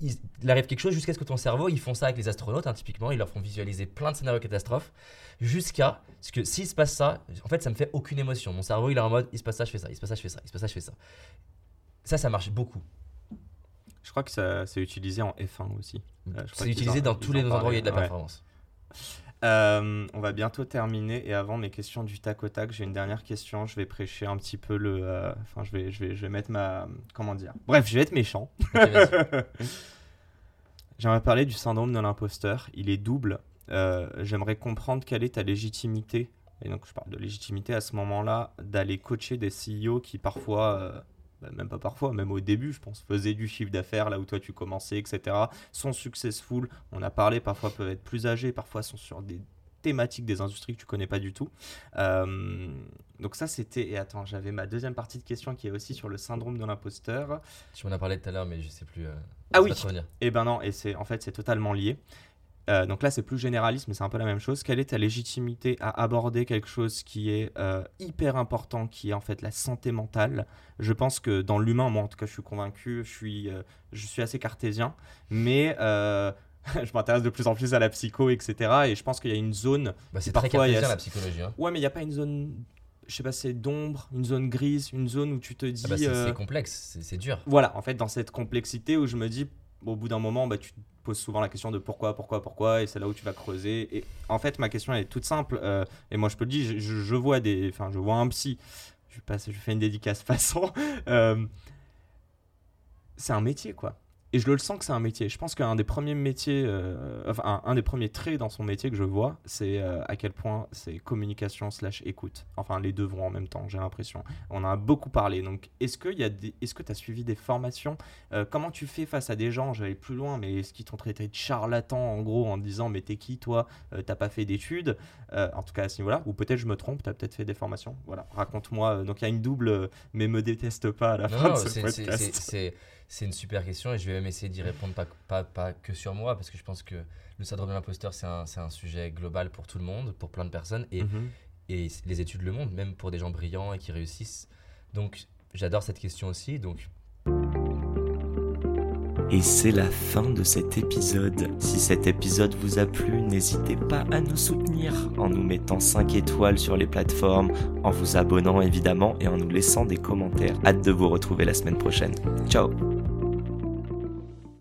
il il arrive quelque chose jusqu'à ce que ton cerveau, ils font ça avec les astronautes, hein, typiquement, ils leur font visualiser plein de scénarios catastrophes, jusqu'à ce que s'il se passe ça, en fait, ça me fait aucune émotion. Mon cerveau, il est en mode, il se passe ça, je fais ça, il se passe ça, je fais ça, il se passe ça, je fais ça. Ça, ça marche beaucoup. je crois que ça c'est utilisé en F1 aussi. Euh, c'est utilisé en- dans tous les endroits où il y a de la ouais. performance. Euh, on va bientôt terminer et avant mes questions du tac au tac, j'ai une dernière question. Je vais prêcher un petit peu le. euh, Enfin, je vais, je vais, je vais mettre ma. Comment dire? Bref, je vais être méchant. J'aimerais parler du syndrome de l'imposteur. Il est double. Euh, J'aimerais comprendre quelle est ta légitimité. Et donc, je parle de légitimité à ce moment-là, d'aller coacher des CEO qui parfois, bah, même pas parfois, même au début, je pense, faisaient du chiffre d'affaires là où toi tu commençais, etc. Sont successful. On a parlé, parfois peuvent être plus âgés, parfois sont sur des thématiques des industries que tu connais pas du tout. Euh, donc ça c'était et attends j'avais ma deuxième partie de question qui est aussi sur le syndrome de l'imposteur Tu m'en as parlé tout à l'heure, mais je sais plus. euh, Ah oui. revenir. Eh ben non, et c'est en fait c'est totalement lié. Euh, donc là c'est plus généraliste, mais c'est un peu la même chose. Quelle est ta légitimité à aborder quelque chose qui est euh, hyper important, qui est en fait la santé mentale? Je pense que dans l'humain, moi en tout cas, je suis convaincu, je suis, euh, je suis assez cartésien, mais je m'intéresse de plus en plus à la psycho, etc. Et je pense qu'il y a une zone. Bah, c'est Parfois, a- cartésien la psychologie. hein. Ouais, mais il n'y a pas une zone, je sais pas, c'est d'ombre, une zone grise, une zone où tu te dis. Ah bah, c'est euh, c'est complexe, c'est dur. voilà, en fait, dans cette complexité où je me dis, au bout d'un moment, bah, tu te poses souvent la question de pourquoi, pourquoi, pourquoi, et c'est là où tu vas creuser. Et en fait, ma question elle est toute simple, euh, et moi je peux le dire, je, vois des, enfin, je vois un psy. Je passe, je fais une dédicace passant. Euh, c'est un métier, quoi. Et je le sens que c'est un métier. Je pense qu'un des premiers métiers, euh, enfin un, un des premiers traits dans son métier que je vois, c'est euh, à quel point c'est communication slash écoute. Enfin, les deux vont en même temps, j'ai l'impression. On en a beaucoup parlé. Donc, est-ce que des, tu as suivi des formations Euh, Comment tu fais face à des gens J'allais plus loin, mais est-ce qu'ils t'ont traité de charlatan en gros en disant mais t'es qui toi T'as pas fait d'études En tout cas à ce niveau-là? Ou peut-être je me trompe. T'as peut-être fait des formations. Voilà. Raconte-moi. Donc il y a une double, mais me déteste pas à la Non, fin de ce podcast. c'est- c'est une super question et je vais même essayer d'y répondre pas, pas, pas que sur moi parce que je pense que le syndrome de l'imposteur c'est un, c'est un sujet global pour tout le monde, pour plein de personnes et, Mhm. et les études le montrent, même pour des gens brillants et qui réussissent. Donc j'adore cette question aussi. Donc Et c'est la fin de cet épisode. Si cet épisode vous a plu, n'hésitez pas à nous soutenir en nous mettant 5 étoiles sur les plateformes, en vous abonnant évidemment et en nous laissant des commentaires. Hâte de vous retrouver la semaine prochaine. Ciao